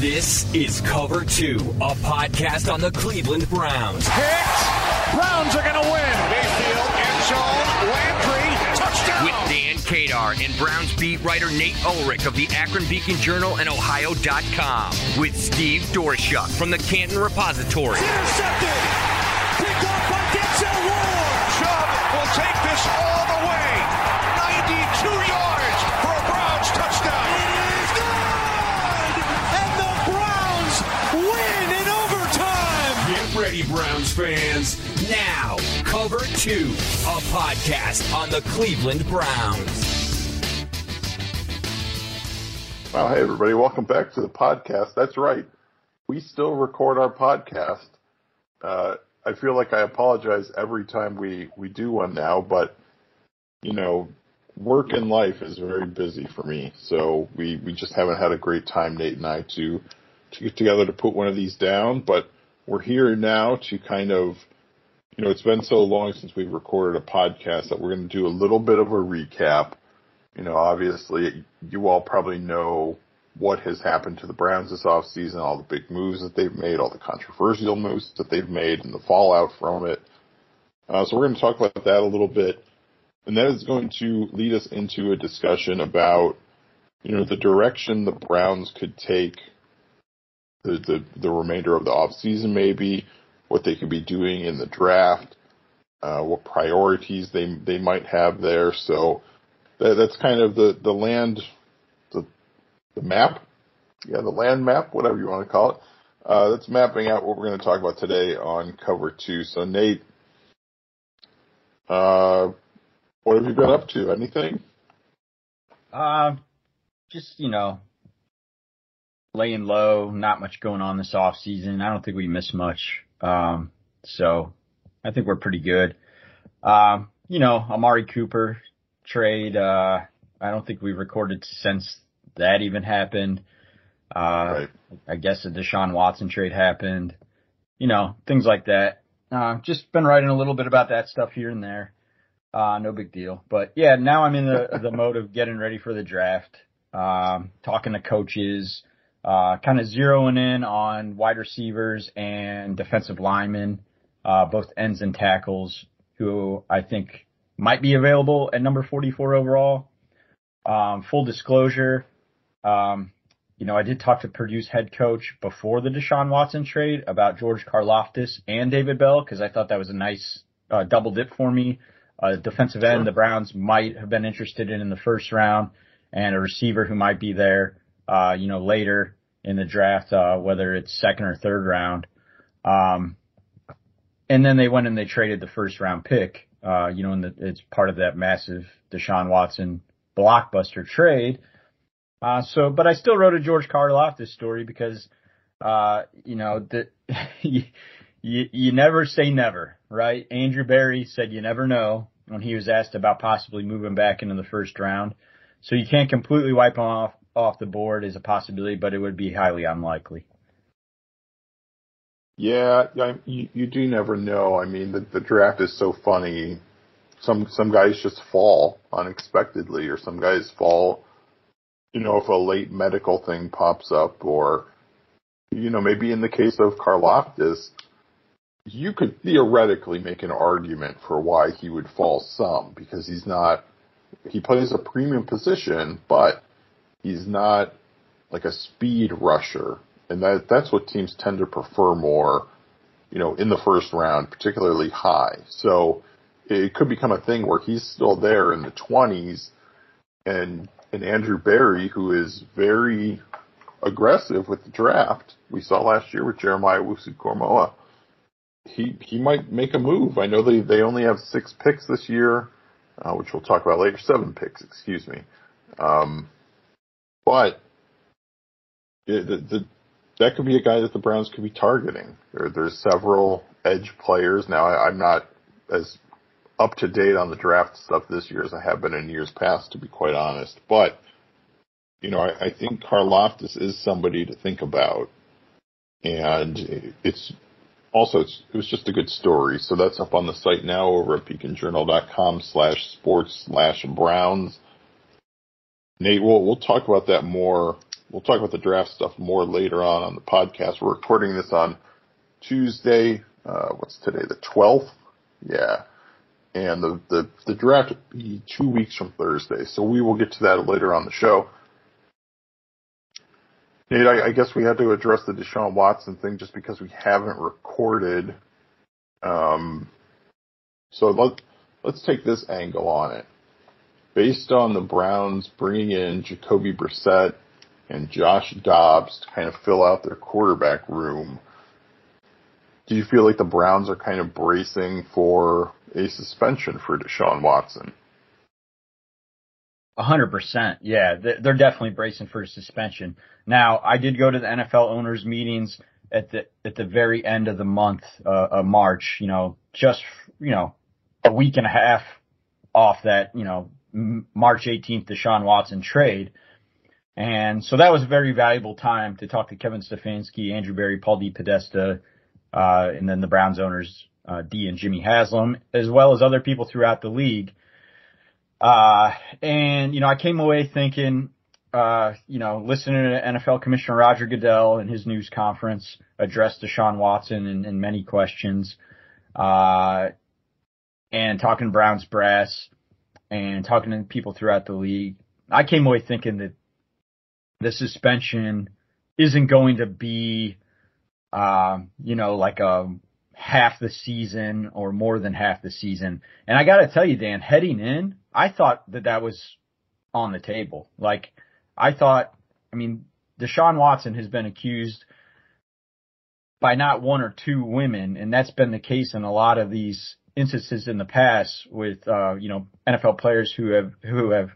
This is Cover Two, a podcast on the Cleveland Browns. Hit! Browns are going to win. Mayfield, end zone, Landry, touchdown. With Dan Kadar and Browns beat writer Nate Ulrich of the Akron Beacon Journal and Ohio.com. With Steve Doerschuk from the Canton Repository. Intercepted. Picked off by Denzel Ward. Chubb will take this Browns fans. Now, Cover Two, a podcast on the Cleveland Browns. Well, hey everybody, welcome back to the podcast. That's right. We still record our podcast. Uh, I feel like I apologize every time we, we do one now, but you know, work and life is very busy for me. So we, we just haven't had a great time, Nate and I, to, to get together to put one of these down, but we're here now to kind of, you know, it's been so long since we've recorded a podcast that we're going to do a little bit of a recap you know, obviously you all probably know what has happened to the Browns this offseason, all the big moves that they've made, all the controversial moves that they've made and the fallout from it. Uh, so we're going to talk about that a little bit. And that is going to lead us into a discussion about, you know, the direction the Browns could take the, the, the remainder of the offseason maybe, what they could be doing in the draft, uh, what priorities they, they might have there. So, that, that's kind of the, the land, the, the map. Yeah, the land map, whatever you want to call it. Uh, that's mapping out what we're going to talk about today on cover two. So Nate, uh, what have you been up to? Anything? Uh, just, you know, laying low, not much going on this off season. I don't think we missed much. Um, so I think we're pretty good. Um, you know, Amari Cooper trade, uh, I don't think we've recorded since that even happened. Uh, Right. I guess the Deshaun Watson trade happened. You know, things like that. Uh, just been writing a little bit about that stuff here and there. Uh, no big deal. But yeah, now I'm in the, the mode of getting ready for the draft. Um, talking to coaches, uh, kind of zeroing in on wide receivers and defensive linemen, uh, both ends and tackles who I think might be available at number 44 overall. Um, full disclosure, um, you know, I did talk to Purdue's head coach before the Deshaun Watson trade about George Karlaftis and David Bell because I thought that was a nice uh, double dip for me. Uh, defensive end, the Browns might have been interested in in the first round, and a receiver who might be there, uh, you know, later in the draft, uh, whether it's second or third round. Um, and then they went and they traded the first round pick, uh, you know, and the, it's part of that massive Deshaun Watson blockbuster trade. Uh, so, but I still wrote a George Karlaftis story because, uh, you know, the, you, you never say never, right? Andrew Berry said you never know when he was asked about possibly moving back into the first round. So you can't completely wipe him off, off the board is a possibility, but it would be highly unlikely. Yeah, yeah, you, you do never know. I mean, the, the draft is so funny. Some some guys just fall unexpectedly, or some guys fall. You know, if a late medical thing pops up, or you know, maybe in the case of Karlaftis, you could theoretically make an argument for why he would fall some because he's not. He plays a premium position, but he's not like a speed rusher and that that's what teams tend to prefer more, you know, in the first round, particularly high. So it could become a thing where he's still there in the twenties, and and Andrew Berry, who is very aggressive with the draft, we saw last year with Jeremiah Owusu-Koramoah. He he might make a move. I know they they only have six picks this year, uh, which we'll talk about later. Seven picks, excuse me. Um, but it, the, the that could be a guy that the Browns could be targeting. There, there's several edge players. Now, I, I'm not as up to date on the draft stuff this year as I have been in years past, to be quite honest. But, you know, I, I think Karlaftis is somebody to think about. And it's also, it's, it was just a good story. So that's up on the site now over at beaconjournal.com slash sports slash Browns. Nate, we'll, we'll talk about that more we'll talk about the draft stuff more later on on the podcast. We're recording this on Tuesday. Uh, what's today? The 12th? Yeah. And the, the, the draft will be two weeks from Thursday. So we will get to that later on the show. Nate, I, I guess we had to address the Deshaun Watson thing just because we haven't recorded. Um, so let, let's take this angle on it. Based on the Browns bringing in Jacoby Brissett and Josh Dobbs to kind of fill out their quarterback room, do you feel like the Browns are kind of bracing for a suspension for Deshaun Watson? A hundred percent. Yeah, they're definitely bracing for a suspension. Now, I did go to the NFL owners meetings at the at the very end of the month uh, of March. You know, just you know, a week and a half off that you know March 18th Deshaun Watson trade. And so that was a very valuable time to talk to Kevin Stefanski, Andrew Berry, Paul DePodesta, uh, and then the Browns owners, uh, Dee and Jimmy Haslam, as well as other people throughout the league. Uh, and, you know, I came away thinking, uh, you know, listening to NFL Commissioner Roger Goodell and his news conference address Sean Watson and, and many questions, uh, and talking to Browns brass and talking to people throughout the league. I came away thinking that the suspension isn't going to be, um, you know, like a half the season or more than half the season. And I got to tell you, Dan, heading in, I thought that that was on the table. Like, I thought, I mean, Deshaun Watson has been accused by not one or two women, and that's been the case in a lot of these instances in the past with, uh, you know, NFL players who have, who have,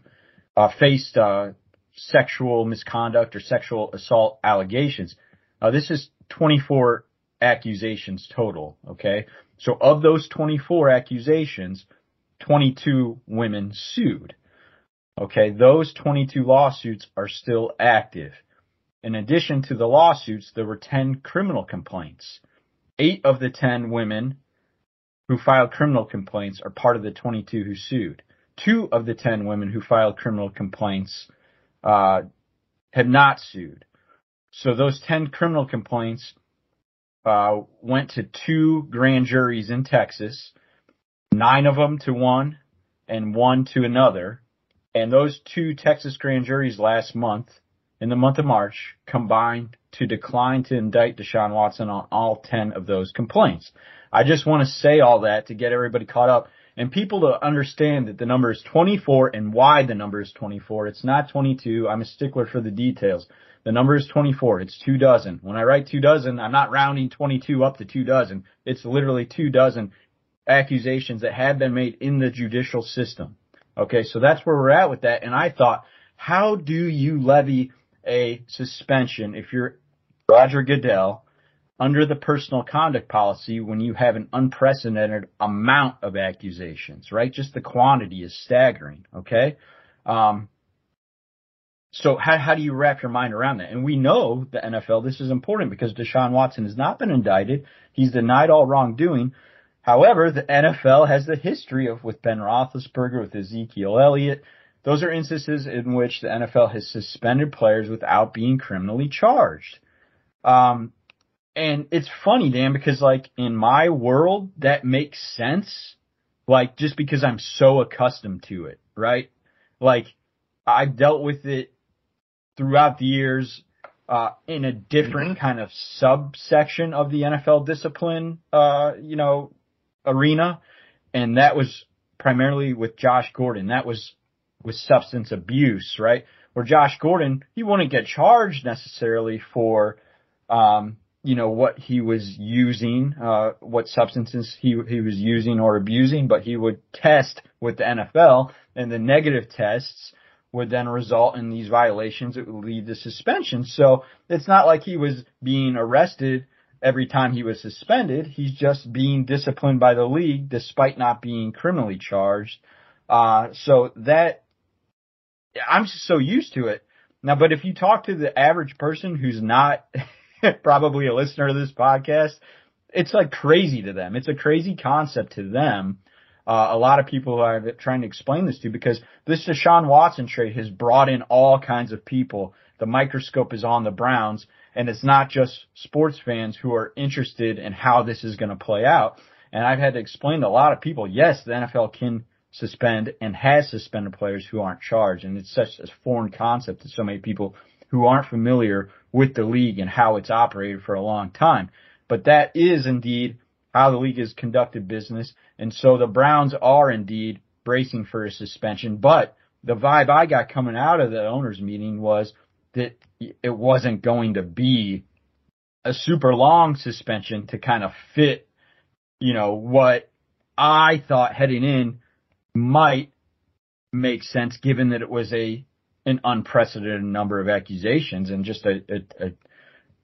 uh, faced, uh, sexual misconduct or sexual assault allegations. Uh, this is 24 accusations total. Okay. So of those 24 accusations, 22 women sued. Okay. Those 22 lawsuits are still active. In addition to the lawsuits, there were 10 criminal complaints. Eight of the 10 women who filed criminal complaints are part of the 22 who sued. Two of the 10 women who filed criminal complaints uh, have not sued. So those 10 criminal complaints uh, went to two grand juries in Texas, nine of them to one and one to another. And those two Texas grand juries last month, in the month of March, combined to decline to indict Deshaun Watson on all 10 of those complaints. I just want to say all that to get everybody caught up and people to understand that the number is 24 and why the number is 24. It's not 22. I'm a stickler for the details. The number is 24. It's two dozen. When I write two dozen, I'm not rounding 22 up to two dozen. It's literally two dozen accusations that have been made in the judicial system. Okay, so that's where we're at with that. And I thought, how do you levy a suspension if you're Roger Goodell under the personal conduct policy when you have an unprecedented amount of accusations, right? Just the quantity is staggering, okay? Um, so how, how do you wrap your mind around that? And we know the NFL, this is important because Deshaun Watson has not been indicted. He's denied all wrongdoing. However, the NFL has the history of with Ben Roethlisberger, with Ezekiel Elliott. Those are instances in which the NFL has suspended players without being criminally charged. Um, and it's funny, Dan, because like in my world, that makes sense. Like just because I'm so accustomed to it, right? Like I've dealt with it throughout the years, uh, in a different mm-hmm. kind of subsection of the NFL discipline, uh, you know, arena. And that was primarily with Josh Gordon. That was with substance abuse, right? Where Josh Gordon, he wouldn't get charged necessarily for, um, you know, what he was using, uh, what substances he, he was using or abusing, but he would test with the NFL and the negative tests would then result in these violations that would lead to suspension. So it's not like he was being arrested every time he was suspended. He's just being disciplined by the league despite not being criminally charged. Uh, so that, I'm just so used to it. Now, but if you talk to the average person who's not probably a listener of this podcast, it's like crazy to them. It's a crazy concept to them. Uh, a lot of people are trying to explain this to because this Deshaun Watson trade has brought in all kinds of people the microscope is on the Browns and it's not just sports fans who are interested in how this is going to play out. And I've had to explain to a lot of people, yes, the NFL can suspend and has suspended players who aren't charged. And it's such a foreign concept to so many people who aren't familiar with the league and how it's operated for a long time. But that is indeed how the league has conducted business. And so the Browns are indeed bracing for a suspension. But the vibe I got coming out of the owners meeting was that it wasn't going to be a super long suspension to kind of fit, you know, what I thought heading in might make sense given that it was a an unprecedented number of accusations and just a, a, a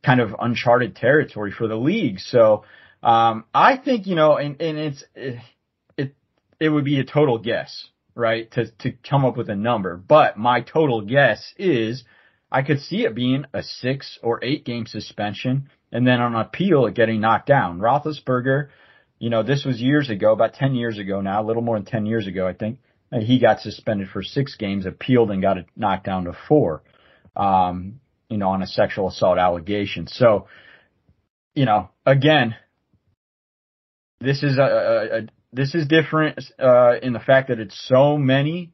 kind of uncharted territory for the league. So um, I think you know, and, and it's it, it it would be a total guess, right, to to come up with a number. But my total guess is I could see it being a six or eight game suspension, and then on appeal it getting knocked down. Roethlisberger, you know, this was years ago, about ten years ago now, a little more than ten years ago, I think. He got suspended for six games, appealed and got it knocked down to four. Um, you know, on a sexual assault allegation. So, you know, again, this is a, a, a this is different uh, in the fact that it's so many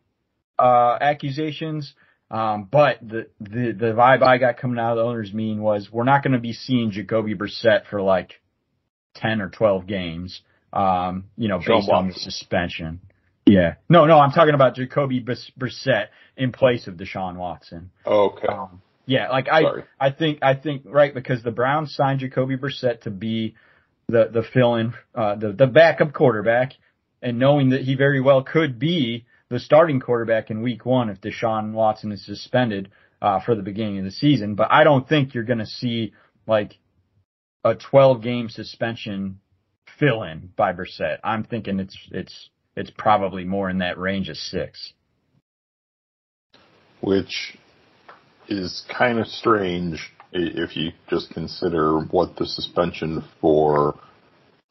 uh, accusations. Um, but the, the the vibe I got coming out of the owners' meeting was we're not going to be seeing Jacoby Brissett for like ten or twelve games. Um, you know, based on the suspension. Yeah. No, no, I'm talking about Jacoby Brissett in place of Deshaun Watson. Okay. Um, yeah, like I, Sorry. I think, I think, right, because the Browns signed Jacoby Brissett to be the, the fill-in, uh, the, the backup quarterback and knowing that he very well could be the starting quarterback in week one if Deshaun Watson is suspended, uh, for the beginning of the season. But I don't think you're going to see like a 12 game suspension fill in by Brissett. I'm thinking it's, it's, it's probably more in that range of six. Which is kind of strange if you just consider what the suspension for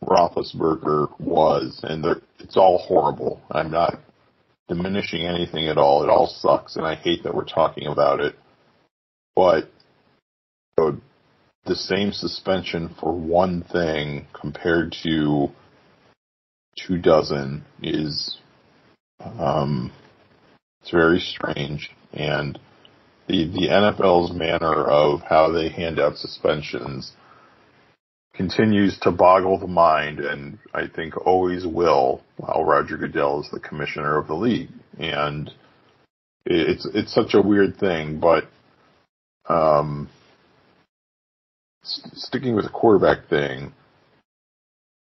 Roethlisberger was, and it's all horrible. I'm not diminishing anything at all. It all sucks, and I hate that we're talking about it. But the same suspension for one thing compared to two dozen is um, it's very strange, and the the NFL's manner of how they hand out suspensions continues to boggle the mind, and I think always will while Roger Goodell is the commissioner of the league. And it's it's such a weird thing, but um, st- sticking with the quarterback thing,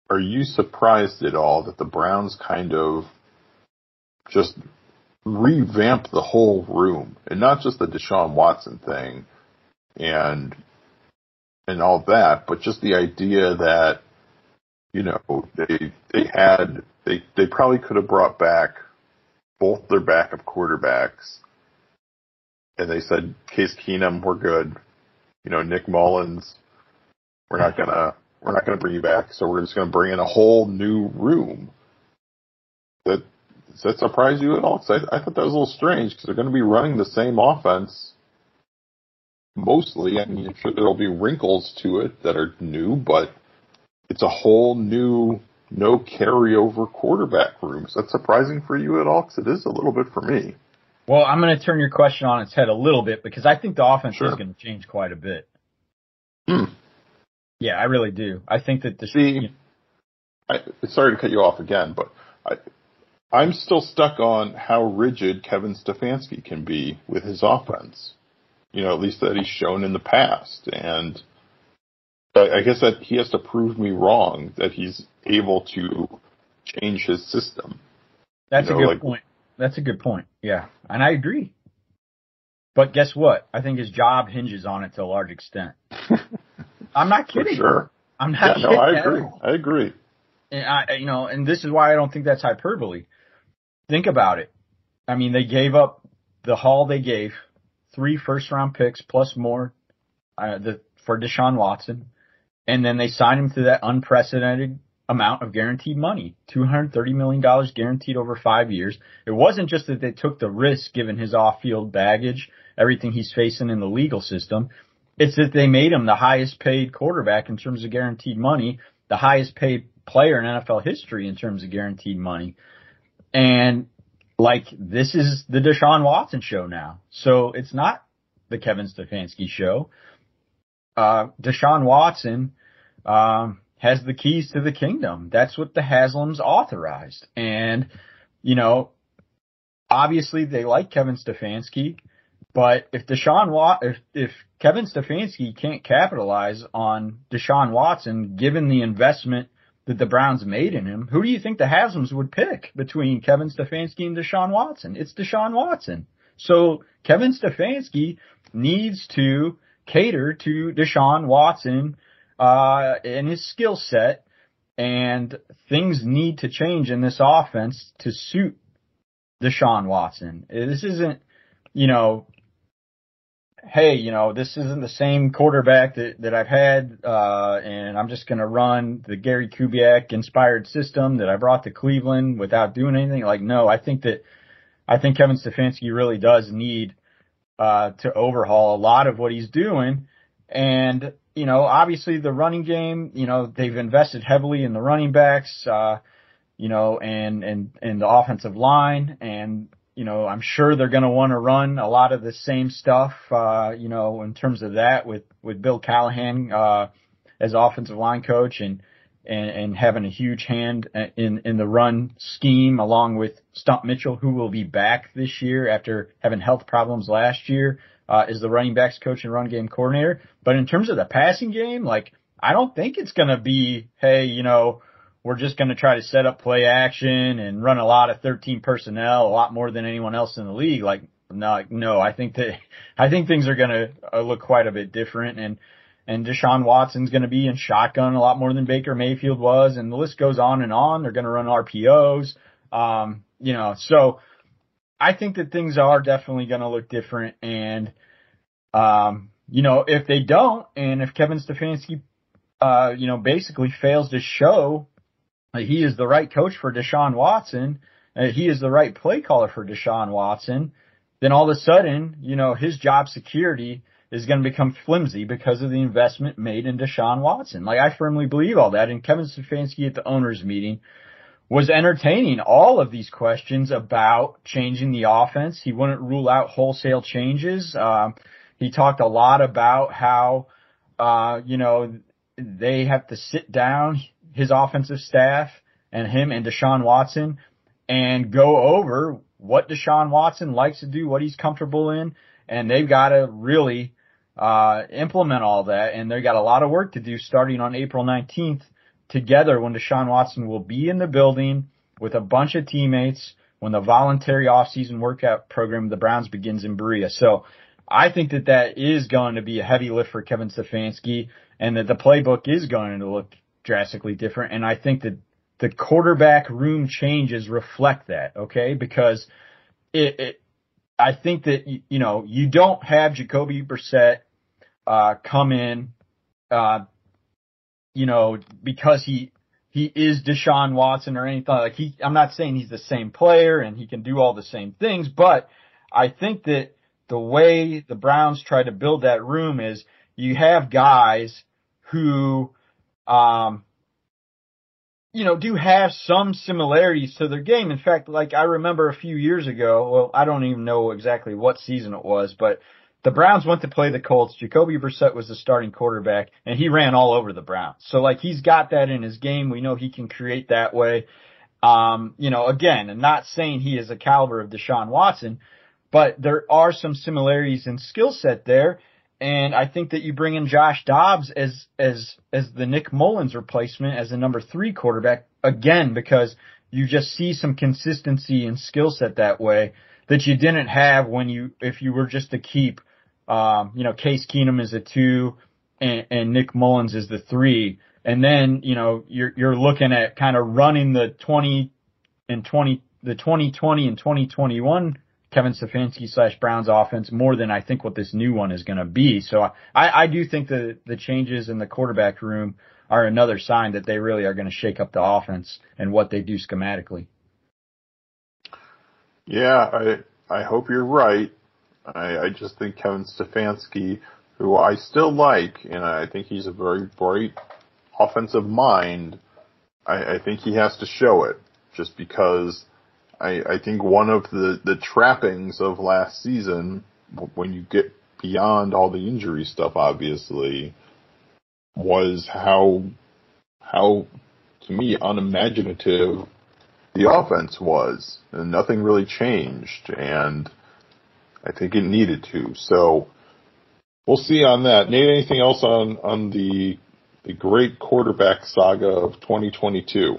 are you surprised at all that the Browns kind of just revamp the whole room? And not just the Deshaun Watson thing and and all that, but just the idea that you know they they had they they probably could have brought back both their backup quarterbacks. And they said Case Keenum we're good. You know Nick Mullens we're not gonna we're not gonna bring you back so we're just gonna bring in a whole new room that does that surprise you at all? Because I, I thought that was a little strange because they're going to be running the same offense mostly. I mean, sure there'll be wrinkles to it that are new, but it's a whole new, no carryover quarterback room. Is that surprising for you at all? Because it is a little bit for me. Well, I'm going to turn your question on its head a little bit because I think the offense sure. is going to change quite a bit. Hmm. Yeah, I really do. I think that the. See, I, sorry to cut you off again, but I, I'm still stuck on how rigid Kevin Stefanski can be with his offense. You know, at least that he's shown in the past. And I guess that he has to prove me wrong that he's able to change his system. That's you know, a good like, point. That's a good point. Yeah. And I agree. But guess what? I think his job hinges on it to a large extent. I'm not kidding. Sure. I'm not yeah, No, I agree. I agree. And I, you know, and this is why I don't think that's hyperbole. Think about it. I mean, they gave up the haul they gave, three first round picks plus more uh, the, for Deshaun Watson, and then they signed him to that unprecedented amount of guaranteed money, $230 million guaranteed over five years. It wasn't just that they took the risk given his off-field baggage, everything he's facing in the legal system. It's that they made him the highest paid quarterback in terms of guaranteed money, the highest paid player in NFL history in terms of guaranteed money. And like this is the Deshaun Watson show now. So it's not the Kevin Stefanski show. Uh, Deshaun Watson, um, has the keys to the kingdom. That's what the Haslams authorized. And, you know, obviously they like Kevin Stefanski, but if Deshaun Wat, if, if Kevin Stefanski can't capitalize on Deshaun Watson, given the investment that the Browns made in him, who do you think the Haslams would pick between Kevin Stefanski and Deshaun Watson? It's Deshaun Watson. So Kevin Stefanski needs to cater to Deshaun Watson uh, in his skill set, and things need to change in this offense to suit Deshaun Watson. This isn't, you know, hey, you know, this isn't the same quarterback that, that I've had, uh, and I'm just going to run the Gary Kubiak inspired system that I brought to Cleveland without doing anything. Like, no, I think that, I think Kevin Stefanski really does need, uh, to overhaul a lot of what he's doing. And, you know, obviously the running game, you know, they've invested heavily in the running backs, uh, you know, and, and, and the offensive line. And, you know, I'm sure they're going to want to run a lot of the same stuff, uh, you know, in terms of that with, with Bill Callahan, uh, as offensive line coach and, and, and having a huge hand in, in the run scheme along with Stump Mitchell, who will be back this year after having health problems last year uh, is the running backs coach and run game coordinator. But in terms of the passing game, like I don't think it's going to be, hey, you know, we're just going to try to set up play action and run a lot of 13 personnel, a lot more than anyone else in the league. Like, no, no, I think that, I think things are going to uh, look quite a bit different. And, and Deshaun Watson's going to be in shotgun a lot more than Baker Mayfield was. And the list goes on and on. They're going to run RPOs. Um, you know, so, I think that things are definitely going to look different. And, um, you know, if they don't, and if Kevin Stefanski, uh, you know, basically fails to show he is the right coach for Deshaun Watson, that he is the right play caller for Deshaun Watson, then all of a sudden, you know, his job security is going to become flimsy because of the investment made in Deshaun Watson. Like I firmly believe all that. And Kevin Stefanski at the owners meeting was entertaining all of these questions about changing the offense. He wouldn't rule out wholesale changes. Um, he talked a lot about how, uh, you know, they have to sit down, his offensive staff and him and Deshaun Watson and go over what Deshaun Watson likes to do, what he's comfortable in, and they've got to really, uh, implement all that. And they've got a lot of work to do starting on April 19th together when Deshaun Watson will be in the building with a bunch of teammates when the voluntary offseason workout program of the Browns begins in Berea. So I think that that is going to be a heavy lift for Kevin Stefanski and that the playbook is going to look drastically different. And I think that the quarterback room changes reflect that, okay? Because it, it I think that, you know, you don't have Jacoby Brissett, uh, come in, uh, you know, because he he is Deshaun Watson or anything like he. I'm not saying he's the same player and he can do all the same things, but I think that the way the Browns try to build that room is you have guys who, um, you know, do have some similarities to their game. In fact, like I remember a few years ago, well, I don't even know exactly what season it was, but the Browns went to play the Colts. Jacoby Brissett was the starting quarterback and he ran all over the Browns. So like he's got that in his game. We know he can create that way. Um, you know, again, I'm not saying he is a caliber of Deshaun Watson, but there are some similarities in skill set there. And I think that you bring in Josh Dobbs as, as, as the Nick Mullens replacement as the number three quarterback again, because you just see some consistency and skill set that way that you didn't have when you, if you were just to keep um, you know, Case Keenum is a two and, and Nick Mullens is the three. And then, you know, you're, you're looking at kind of running the 20 and 20, the 2020 and 2021 Kevin Stefanski slash Browns offense more than I think what this new one is going to be. So I, I do think that the changes in the quarterback room are another sign that they really are going to shake up the offense and what they do schematically. Yeah, I I hope you're right. I, I just think Kevin Stefanski, who I still like, and I think he's a very bright offensive mind, I, I think he has to show it just because I, I think one of the, the trappings of last season, when you get beyond all the injury stuff, obviously, was how, how, to me, unimaginative the offense was. And nothing really changed. And I think it needed to. So, we'll see on that. Nate, anything else on, on the the great quarterback saga of 2022?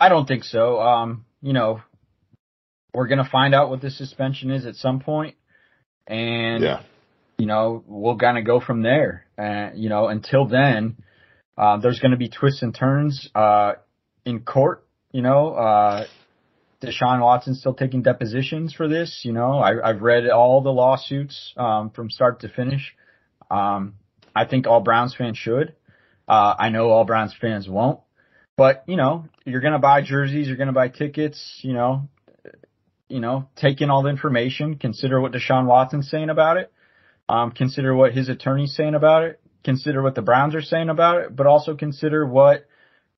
I don't think so. Um, you know, we're going to find out what the suspension is at some point, and yeah. you know, we'll kind of go from there. And uh, you know, until then, uh, there's going to be twists and turns uh, in court. You know, uh, Deshaun Watson still taking depositions for this. You know, I, have read all the lawsuits um, from start to finish. Um, I think all Browns fans should. Uh, I know all Browns fans won't, but you know, you're to buy jerseys, you're to buy tickets, you know, you know, take in all the information, consider what Deshaun Watson's saying about it, um, consider what his attorney's saying about it, consider what the Browns are saying about it, but also consider what,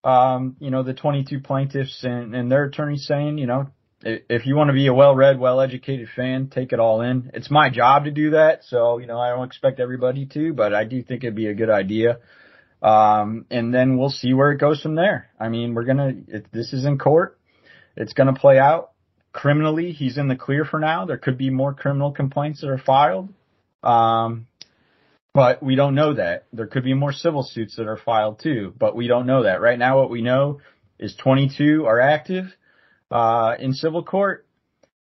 um, you know, the 22 plaintiffs and, and their attorneys saying, you know, if you want to be a well-read, well-educated fan, take it all in. It's my job to do that, so you know I don't expect everybody to, but I do think it'd be a good idea. Um, and then we'll see where it goes from there. I mean, we're gonna. If this is in court, it's gonna play out criminally. He's in the clear for now. There could be more criminal complaints that are filed, um, but we don't know that. There could be more civil suits that are filed too, but we don't know that. Right now, what we know is 22 are active uh, in civil court,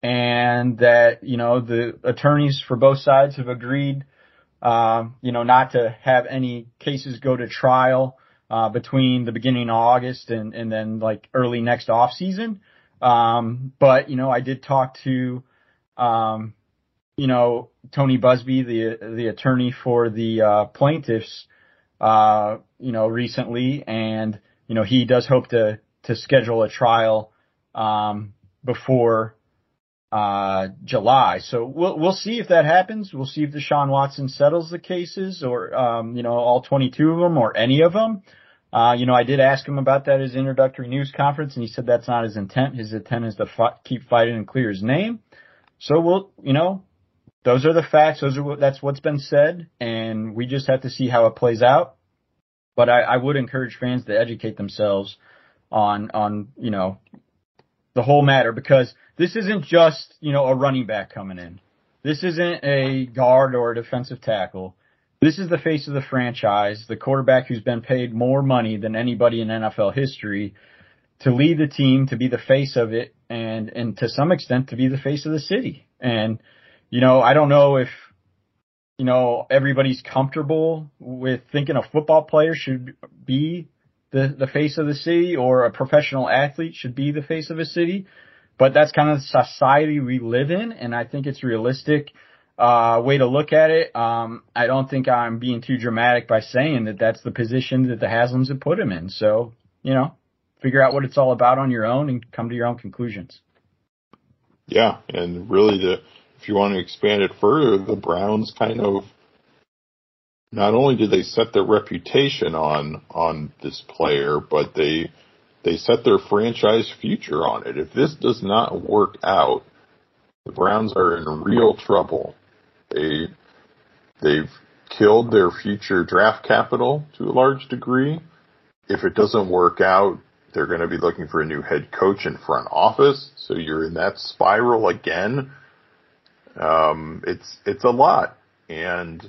and that you know the attorneys for both sides have agreed, um, you know, not to have any cases go to trial uh, between the beginning of August and and then like early next off season. Um, but you know, I did talk to, um, you know, Tony Buzbee, the the attorney for the uh, plaintiffs, uh, you know, recently, and you know, he does hope to to schedule a trial um, before uh, July. So we'll we'll see if that happens. We'll see if Deshaun Watson settles the cases, or um, you know, all 22 of them, or any of them. Uh, you know, I did ask him about that at his introductory news conference, and he said that's not his intent. His intent is to keep fighting and clear his name. So we'll, you know, those are the facts. Those are what, that's what's been said, and we just have to see how it plays out. But I, I would encourage fans to educate themselves on on you know the whole matter because this isn't just, you know, a running back coming in. This isn't a guard or a defensive tackle. This is the face of the franchise, the quarterback who's been paid more money than anybody in NFL history to lead the team, to be the face of it, and, and to some extent to be the face of the city. And, you know, I don't know if, you know, everybody's comfortable with thinking a football player should be the, the face of the city or a professional athlete should be the face of a city. But that's kind of the society we live in, and I think it's realistic uh, way to look at it. Um, I don't think I'm being too dramatic by saying that that's the position that the Haslams have put him in. So, you know, figure out what it's all about on your own and come to your own conclusions. Yeah, and really the if you want to expand it further, the Browns kind of not only do they set their reputation on on this player, but they they set their franchise future on it. If this does not work out, the Browns are in real trouble. They they've killed their future draft capital to a large degree. If it doesn't work out, they're going to be looking for a new head coach and front office. So you're in that spiral again. Um, it's it's a lot, and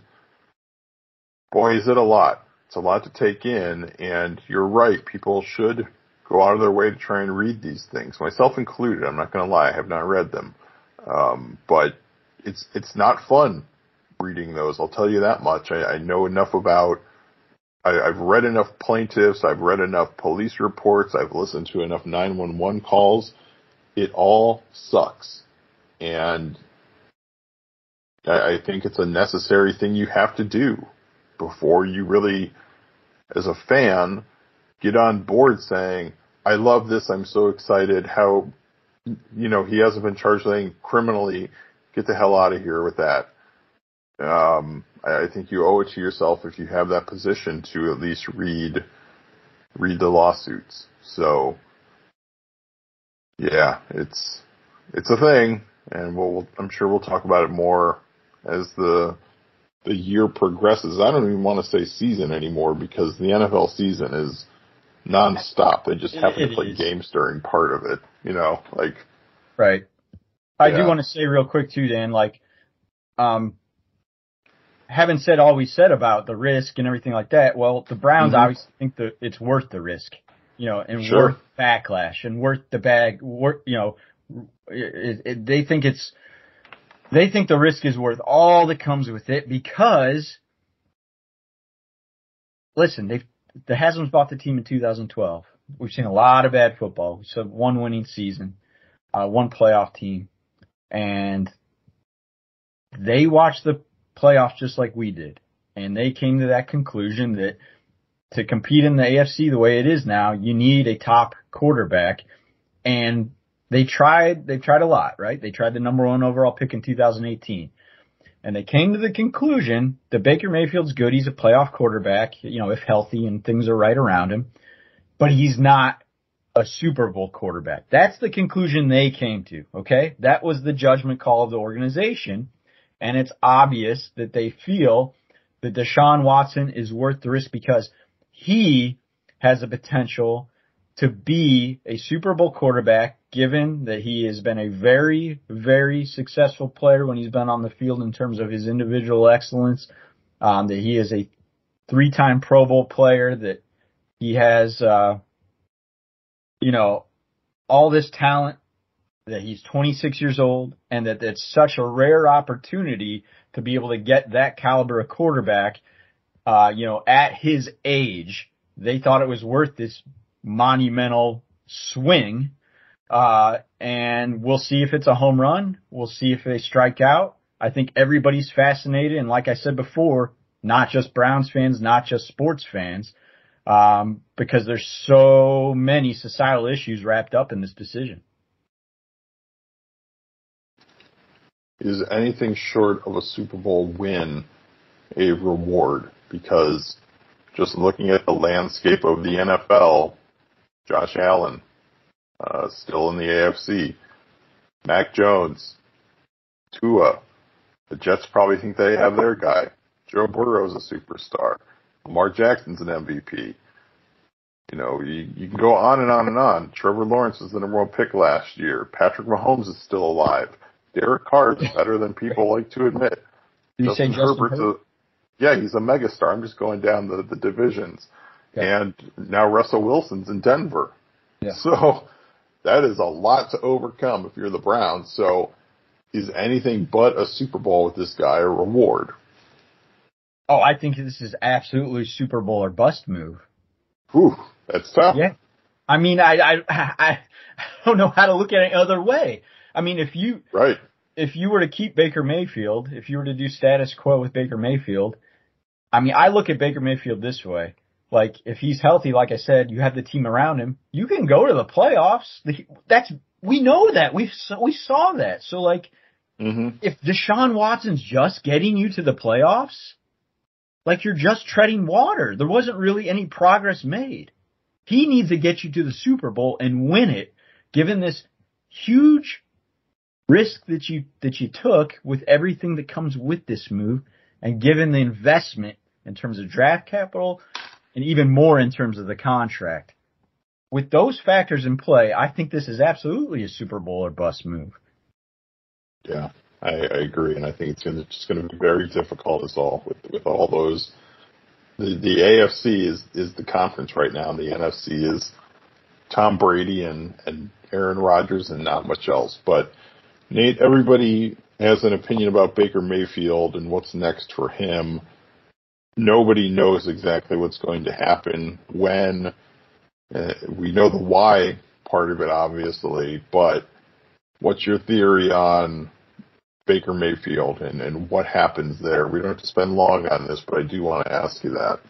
boy, is it a lot. It's a lot to take in, and you're right. People should go out of their way to try and read these things, myself included. I'm not going to lie, I have not read them, um, but it's it's not fun reading those. I'll tell you that much. I, I know enough about. I, I've read enough plaintiffs. I've read enough police reports. I've listened to enough 911 calls. It all sucks, and I, I think it's a necessary thing you have to do before you really, as a fan, get on board saying, I love this, I'm so excited, how, you know, he hasn't been charged anything criminally, get the hell out of here with that. Um, I think you owe it to yourself if you have that position to at least read, read the lawsuits. So, yeah, it's, it's a thing and we'll, I'm sure we'll talk about it more as the, the year progresses. I don't even want to say season anymore because the NFL season is nonstop. They just happen to play is. games during part of it, you know, like. Right. I yeah. do want to say real quick too, Dan, like, um, having said all we said about the risk and everything like that, well, the Browns mm-hmm. obviously think that it's worth the risk, you know, and sure. worth backlash and worth the bag, worth, you know, it, it, they think it's, they think the risk is worth all that comes with it because, listen, they the Haslam's bought the team in 2012. We've seen a lot of bad football. Saw one winning season, uh, one playoff team, and they watched the playoffs just like we did, and they came to that conclusion that to compete in the AFC the way it is now, you need a top quarterback, and they tried, they tried a lot, right? They tried the number one overall pick in 2018. And they came to the conclusion that Baker Mayfield's good. He's a playoff quarterback, you know, if healthy and things are right around him. But he's not a Super Bowl quarterback. That's the conclusion they came to, okay? That was the judgment call of the organization. And it's obvious that they feel that Deshaun Watson is worth the risk because he has the potential to be a Super Bowl quarterback, given that he has been a very, very successful player when he's been on the field in terms of his individual excellence, um, that he is a three-time Pro Bowl player, that he has, uh, you know, all this talent, that he's 26 years old, and that it's such a rare opportunity to be able to get that caliber of quarterback, uh, you know, at his age. They thought it was worth this monumental swing. Uh, and we'll see if it's a home run. We'll see if they strike out. I think everybody's fascinated. And like I said before, not just Browns fans, not just sports fans, um, because there's so many societal issues wrapped up in this decision. Is anything short of a Super Bowl win a reward? Because just looking at the landscape of the NFL, Josh Allen, uh, still in the AFC. Mac Jones, Tua. The Jets probably think they have their guy. Joe Burrow's a superstar. Lamar Jackson's an MVP. You know, you, you can go on and on and on. Trevor Lawrence was the number one pick last year. Patrick Mahomes is still alive. Derek Carr is better than people like to admit. Did Justin say Justin Herbert's Herbert? a, yeah, he's a megastar. I'm just going down the, the divisions. And now Russell Wilson's in Denver. Yeah. So that is a lot to overcome if you're the Browns. So is anything but a Super Bowl with this guy a reward? Oh, I think this is absolutely Super Bowl or bust move. Whew, that's tough. Yeah. I mean, I, I, I, don't know how to look at it other way. I mean, if you, right. If you were to keep Baker Mayfield, if you were to do status quo with Baker Mayfield, I mean, I look at Baker Mayfield this way. Like if he's healthy, like I said, you have the team around him. You can go to the playoffs. That's we know that we we saw that. So like, mm-hmm. if Deshaun Watson's just getting you to the playoffs, like you're just treading water. There wasn't really any progress made. He needs to get you to the Super Bowl and win it, given this huge risk that you that you took with everything that comes with this move, and given the investment in terms of draft capital and even more in terms of the contract. With those factors in play, I think this is absolutely a Super Bowl or bust move. Yeah, I, I agree, and I think it's, gonna, just going to be very difficult to solve with with all those. The the AFC is is the conference right now, and the NFC is Tom Brady and and Aaron Rodgers, and not much else. But Nate, everybody has an opinion about Baker Mayfield and what's next for him nobody knows exactly what's going to happen when. Uh, we know the why part of it, obviously, but what's your theory on Baker Mayfield and, and what happens there. We don't have to spend long on this, but I do want to ask you that.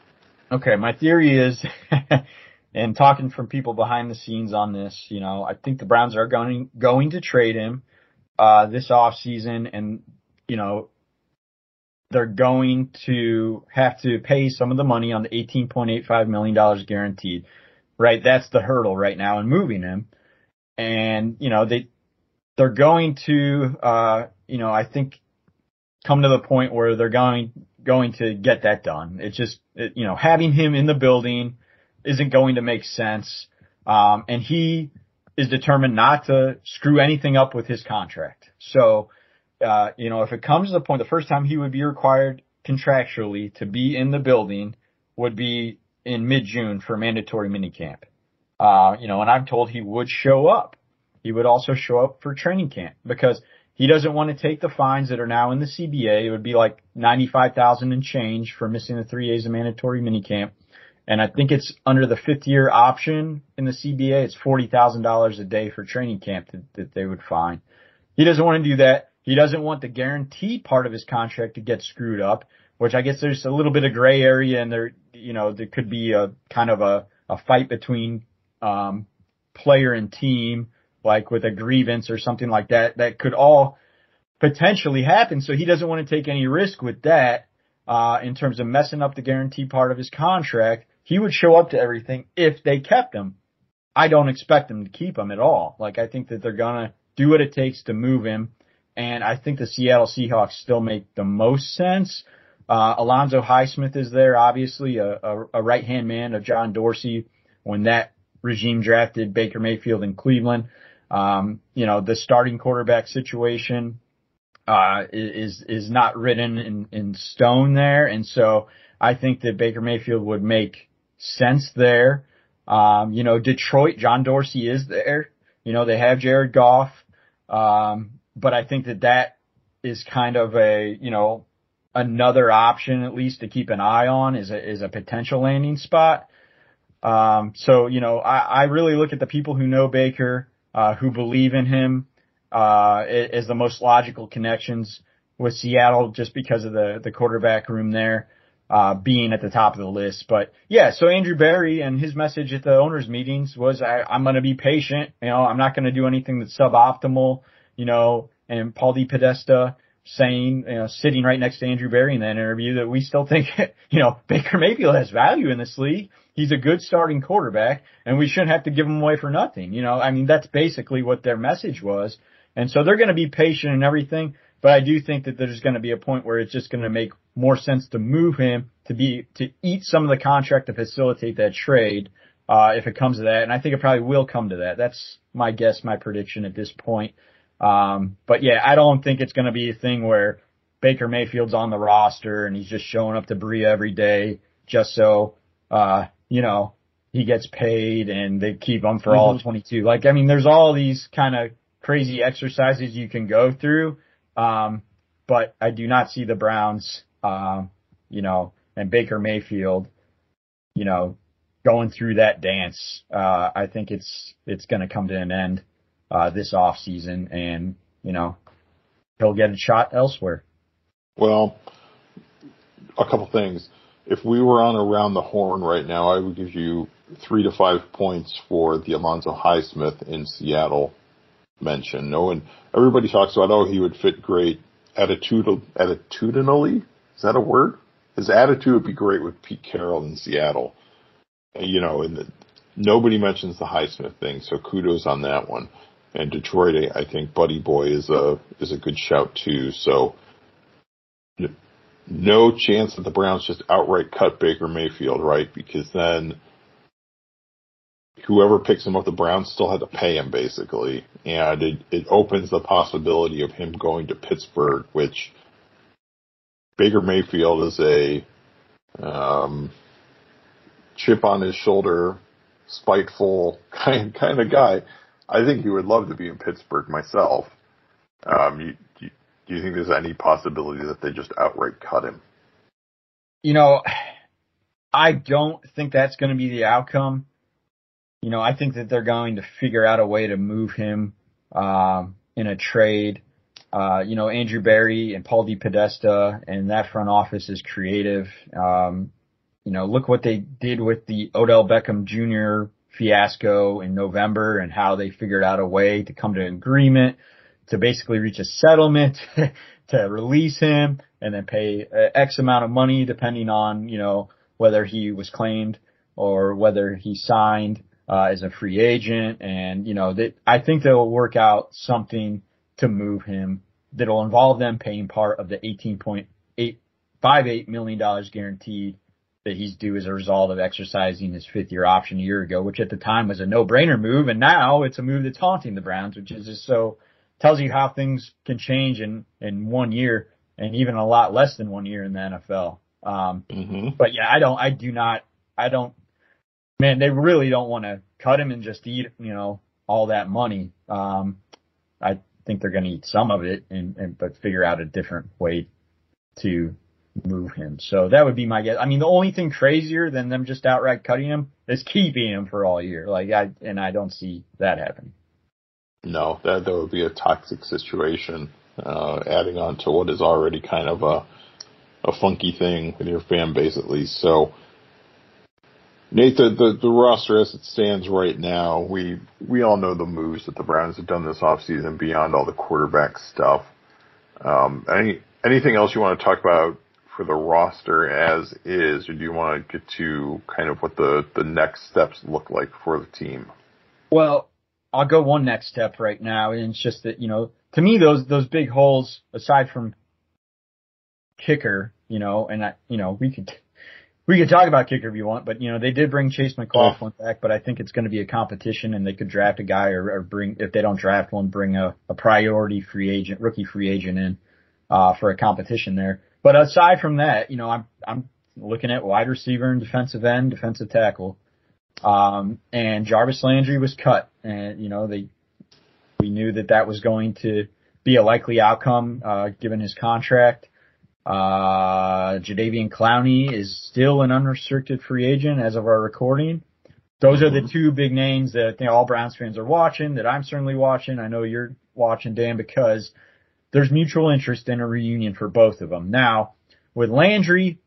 Okay, my theory is, and talking from people behind the scenes on this, you know, I think the Browns are going going to trade him uh, this off season, and you know, they're going to have to pay some of the money on the $18.85 million guaranteed, right? That's the hurdle right now in moving him. And, you know, they, they're going to, uh, you know, I think come to the point where they're going, going to get that done. It's just, it, you know, having him in the building isn't going to make sense. Um, and he is determined not to screw anything up with his contract. So, uh, you know, if it comes to the point, the first time he would be required contractually to be in the building would be in mid-June for mandatory minicamp. Uh, you know, and I'm told he would show up. He would also show up for training camp because he doesn't want to take the fines that are now in the CBA. It would be like 95,000 and change for missing the three days of mandatory minicamp. And I think it's under the fifth year option in the CBA. It's $40,000 a day for training camp that, that they would fine. He doesn't want to do that. He doesn't want the guarantee part of his contract to get screwed up, which I guess there's a little bit of gray area and there, you know, there could be a kind of a, a fight between, um, player and team, like with a grievance or something like that, that could all potentially happen. So he doesn't want to take any risk with that, uh, in terms of messing up the guarantee part of his contract. He would show up to everything if they kept him. I don't expect them to keep him at all. Like I think that they're gonna do what it takes to move him and I think the Seattle Seahawks still make the most sense. Uh, Alonzo Highsmith is there, obviously a, a, a right hand man of John Dorsey when that regime drafted Baker Mayfield in Cleveland. Um, you know, the starting quarterback situation, uh, is, is not written in, in stone there. And so I think that Baker Mayfield would make sense there. Um, you know, Detroit, John Dorsey is there. You know, they have Jared Goff. Um, but I think that that is kind of a, you know, another option at least to keep an eye on is a, is a potential landing spot. Um, so, you know, I, I really look at the people who know Baker, uh, who believe in him, uh, as the most logical connections with Seattle just because of the, the quarterback room there, uh, being at the top of the list. But yeah, so Andrew Berry and his message at the owners meetings was, I, I'm going to be patient. You know, I'm not going to do anything that's suboptimal you know, and Paul DePodesta saying, you know, sitting right next to Andrew Berry in that interview that we still think, you know, Baker Mayfield has value in this league. He's a good starting quarterback and we shouldn't have to give him away for nothing. You know, I mean, that's basically what their message was. And so they're going to be patient and everything, but I do think that there's going to be a point where it's just going to make more sense to move him to be, to eat some of the contract to facilitate that trade, uh, if it comes to that. And I think it probably will come to that. That's my guess, my prediction at this point. Um, but yeah, I don't think it's going to be a thing where Baker Mayfield's on the roster and he's just showing up to Berea every day just so, uh, you know, he gets paid and they keep him for mm-hmm. all 22. Like, I mean, there's all these kind of crazy exercises you can go through. Um, but I do not see the Browns, um, you know, and Baker Mayfield, you know, going through that dance. Uh, I think it's, it's going to come to an end uh, this off season, and you know he'll get a shot elsewhere. Well, a couple things. If we were on around the horn right now, I would give you three to five points for the Alonzo Highsmith in Seattle mention. No one, everybody talks about, oh, he would fit great attitudinal, attitudinally. Is that a word? His attitude would be great with Pete Carroll in Seattle. You know, and nobody mentions the Highsmith thing, so kudos on that one. And Detroit, I think Buddy Boy is a is a good shout too. So no chance that the Browns just outright cut Baker Mayfield, right? Because then whoever picks him up, the Browns still had to pay him basically, and it, it opens the possibility of him going to Pittsburgh, which Baker Mayfield is a um, chip on his shoulder, spiteful kind kind of guy. I think he would love to be in Pittsburgh myself. Um, you, you, do you think there's any possibility that they just outright cut him? You know, I don't think that's going to be the outcome. You know, I think that they're going to figure out a way to move him um, in a trade. uh, you know, Andrew Berry and Paul DePodesta and that front office is creative. Um, you know, look what they did with the Odell Beckham Jr. fiasco in November and how they figured out a way to come to an agreement to basically reach a settlement to release him and then pay X amount of money depending on, you know, whether he was claimed or whether he signed uh, as a free agent. And, you know, that I think they'll work out something to move him that'll involve them paying part of the $18.858 million guaranteed that he's due as a result of exercising his fifth year option a year ago, which at the time was a no brainer move. And now it's a move that's haunting the Browns, which is just so tells you how things can change in, in one year and even a lot less than one year in the NFL. Um, mm-hmm. but yeah, I don't, I do not, I don't, man, they really don't want to cut him and just eat, you know, all that money. Um, I think they're going to eat some of it and, and, but figure out a different way to move him. So that would be my guess. I mean, the only thing crazier than them just outright cutting him is keeping him for all year. Like I, and I don't see that happening. No, that that would be a toxic situation. Uh, adding on to what is already kind of a a funky thing with your fan base at least. So, Nate, the, the, the roster as it stands right now, we we all know the moves that the Browns have done this offseason beyond all the quarterback stuff. Um, any anything else you want to talk about for the roster as is, or do you want to get to kind of what the the next steps look like for the team? Well, I'll go one next step right now, and it's just that you know, to me, those those big holes, aside from kicker, you know, and I, you know, we could we could talk about kicker if you want, but you know, they did bring Chase McLaughlin yeah. back, but I think it's going to be a competition, and they could draft a guy or, or bring if they don't draft one, bring a, a priority free agent, rookie free agent in uh, for a competition there. But aside from that, you know, I'm I'm looking at wide receiver and defensive end, defensive tackle. Um, and Jarvis Landry was cut, and you know they we knew that that was going to be a likely outcome uh, given his contract. Uh, Jadeveon Clowney is still an unrestricted free agent as of our recording. Those are the mm-hmm. two big names that you know, all Browns fans are watching. That I'm certainly watching. I know you're watching, Dan, because there's mutual interest in a reunion for both of them. Now, with Landry,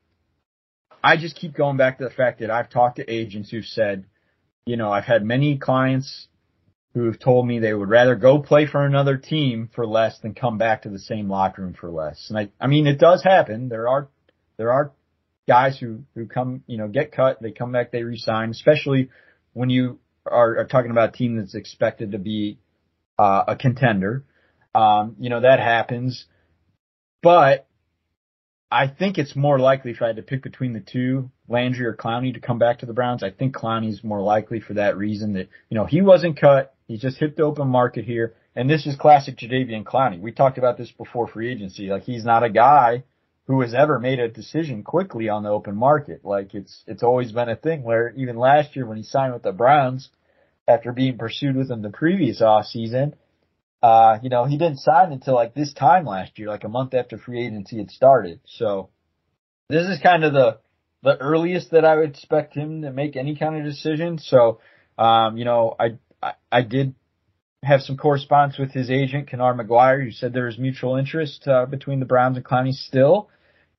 I just keep going back to the fact that I've talked to agents who've said, you know, I've had many clients who've told me they would rather go play for another team for less than come back to the same locker room for less. And I, I mean, it does happen. There are, there are guys who, who come, you know, get cut, they come back, they resign, especially when you are, are talking about a team that's expected to be, uh, a contender. Um, you know, that happens. But I think it's more likely if I had to pick between the two, Landry or Clowney to come back to the Browns. I think Clowney's more likely for that reason that, you know, he wasn't cut. He just hit the open market here. And this is classic Jadeveon Clowney. We talked about this before free agency. Like he's not a guy who has ever made a decision quickly on the open market. Like it's, it's always been a thing where even last year when he signed with the Browns after being pursued with them the previous off season, uh, you know, he didn't sign until like this time last year, like a month after free agency had started. So this is kind of the, the earliest that I would expect him to make any kind of decision. So, um, you know, I, I, I did have some correspondence with his agent, Kennard McGuire, who said there is mutual interest, uh, between the Browns and Clowney still.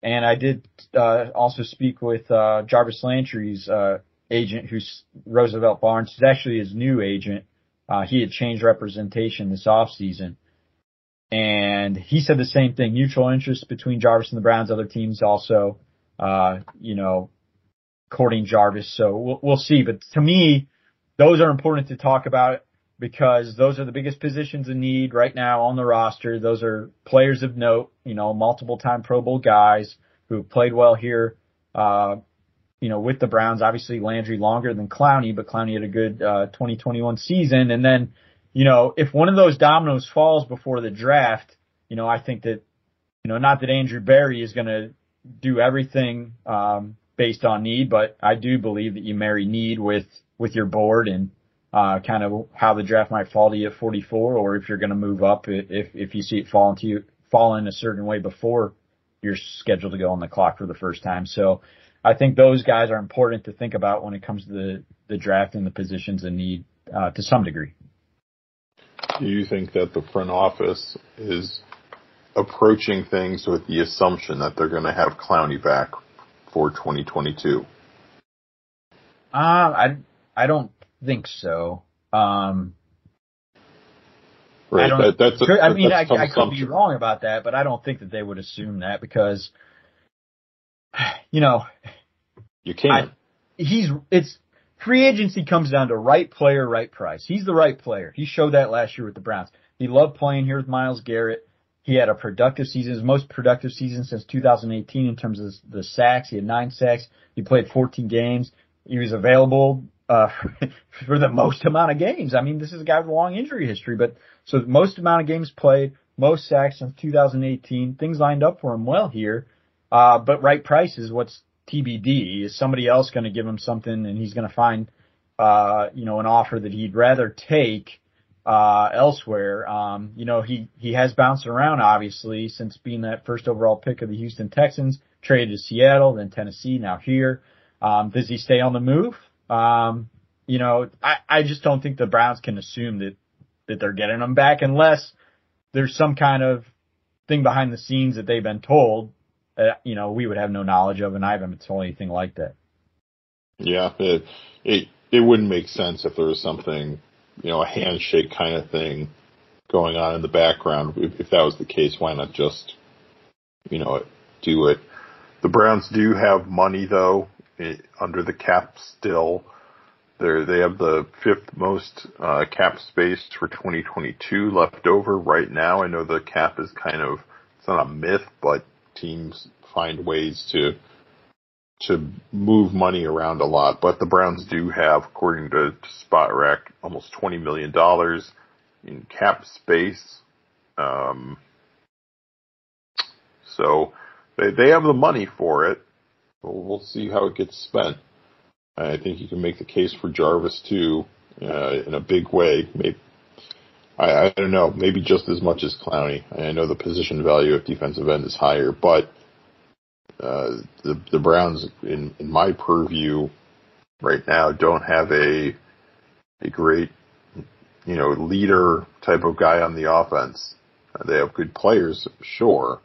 And I did, uh, also speak with, uh, Jarvis Landry's, uh, agent, who's Roosevelt Barnes, who's actually his new agent. Uh, he had changed representation this offseason. And he said the same thing, mutual interest between Jarvis and the Browns, other teams also, uh, you know, courting Jarvis. So we'll, we'll see. But to me, those are important to talk about because those are the biggest positions in need right now on the roster. Those are players of note, you know, multiple time Pro Bowl guys who played well here, uh, you know, with the Browns, obviously Landry longer than Clowney, but Clowney had a good uh, 2021 season. And then, you know, if one of those dominoes falls before the draft, you know, I think that, you know, not that Andrew Berry is going to do everything um, based on need, but I do believe that you marry need with with your board and uh, kind of how the draft might fall to you at 44, or if you're going to move up if if you see it fall into you fall in a certain way before you're scheduled to go on the clock for the first time. So I think those guys are important to think about when it comes to the, the draft and the positions in need uh, to some degree. Do you think that the front office is approaching things with the assumption that they're going to have Clowney back for 2022? Uh, I I don't think so. Um, right. I. That, that's a, I mean, I, I could be wrong about that, but I don't think that they would assume that because, you know, you can't. He's it's free agency comes down to right player, right price. He's the right player. He showed that last year with the Browns. He loved playing here with Myles Garrett. He had a productive season, his most productive season since 2018 in terms of the sacks. He had nine sacks. He played 14 games. He was available uh, for the most amount of games. I mean, this is a guy with a long injury history, but so the most amount of games played, most sacks since 2018. Things lined up for him well here. Uh, but right price is what's TBD. Is somebody else going to give him something and he's going to find, uh, you know, an offer that he'd rather take, uh, elsewhere? Um, you know, he, he has bounced around obviously since being that first overall pick of the Houston Texans, traded to Seattle, then Tennessee, now here. Um, does he stay on the move? Um, you know, I, I just don't think the Browns can assume that, that they're getting him back unless there's some kind of thing behind the scenes that they've been told that, you know, we would have no knowledge of and I haven't told anything like that. Yeah, it, it, it wouldn't make sense if there was something, you know, a handshake kind of thing going on in the background. If, if that was the case, why not just, you know, do it? The Browns do have money though under the cap still. They they have the fifth most uh, cap space for 2022 left over right now. I know the cap is kind of it's not a myth, but teams find ways to to move money around a lot. But the Browns do have, according to, Spotrac, almost 20 million dollars in cap space. Um, so they they have the money for it. We'll, we'll see how it gets spent. I think you can make the case for Jarvis too, uh, in a big way. Maybe, I, I don't know, maybe just as much as Clowney. I know the position value of defensive end is higher, but uh, the the Browns, in in my purview, right now don't have a a great, you know, leader type of guy on the offense. They have good players, sure.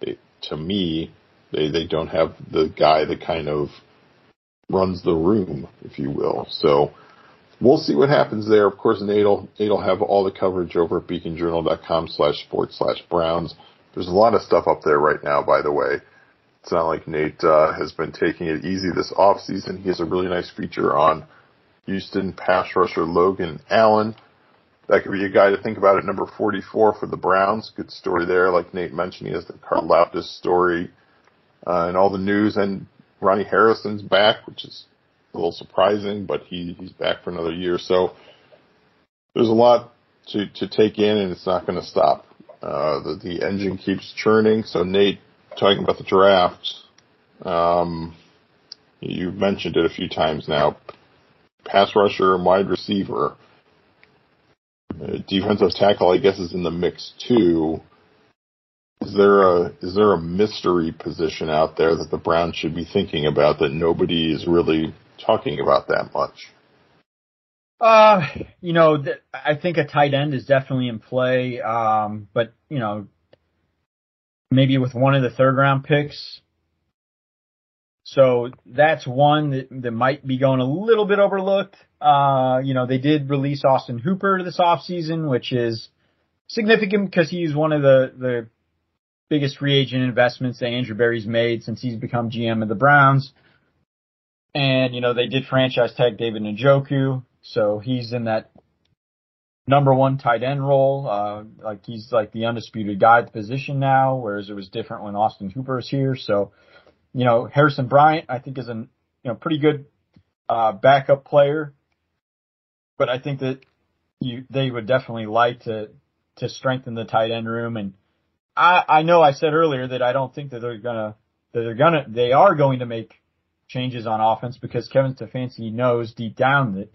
They, to me, they they don't have the guy that kind of runs the room, if you will. So we'll see what happens there. Of course, Nate'll Nate'll have all the coverage over at beaconjournal.com slash sports slash Browns. There's a lot of stuff up there right now, by the way. It's not like Nate uh, has been taking it easy this off season. He has a really nice feature on Houston pass rusher Logan Hall. That could be a guy to think about at number 44 for the Browns. Good story there. Like Nate mentioned, he has the Karlaftis story uh, and all the news. And Ronnie Harrison's back, which is a little surprising, but he, he's back for another year. So there's a lot to, to take in, and it's not going to stop. Uh, the, the engine keeps churning. So Nate, talking about the draft, um, you've mentioned it a few times now. Pass rusher and wide receiver. Uh, defensive tackle, I guess, is in the mix too. Is there a is there a mystery position out there that the Browns should be thinking about that nobody is really talking about that much? Uh, you know, th- I think a tight end is definitely in play. Um, but you know, maybe with one of the third round picks. So that's one that, that might be going a little bit overlooked. Uh, you know, they did release Austin Hooper this offseason, which is significant because he's one of the, the biggest free agent investments that Andrew Berry's made since he's become GM of the Browns. And, you know, they did franchise tag David Njoku, so he's in that number one tight end role. Uh, like he's like the undisputed guy at the position now, whereas it was different when Austin Hooper was here. So, you know, Harrison Bryant, I think is a, you know, pretty good, uh, backup player. But I think that you, they would definitely like to, to strengthen the tight end room and, I, I know I said earlier that I don't think that they're gonna that they're gonna they are going to make changes on offense because Kevin Stefanski knows deep down that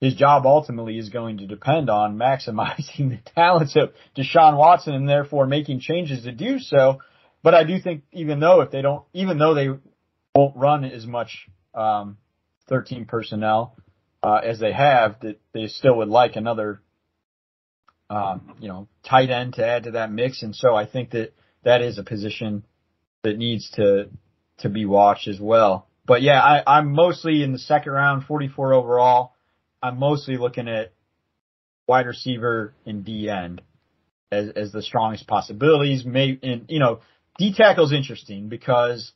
his job ultimately is going to depend on maximizing the talents of Deshaun Watson and therefore making changes to do so. But I do think even though if they don't even though they won't run as much um, 13 personnel uh, as they have, that they still would like another um, you know, tight end to add to that mix. And so I think that that is a position that needs to, to be watched as well. But yeah, I, I'm mostly in the second round, 44 overall. I'm mostly looking at wide receiver and D end as, as the strongest possibilities. May, and, you know, D tackle is interesting because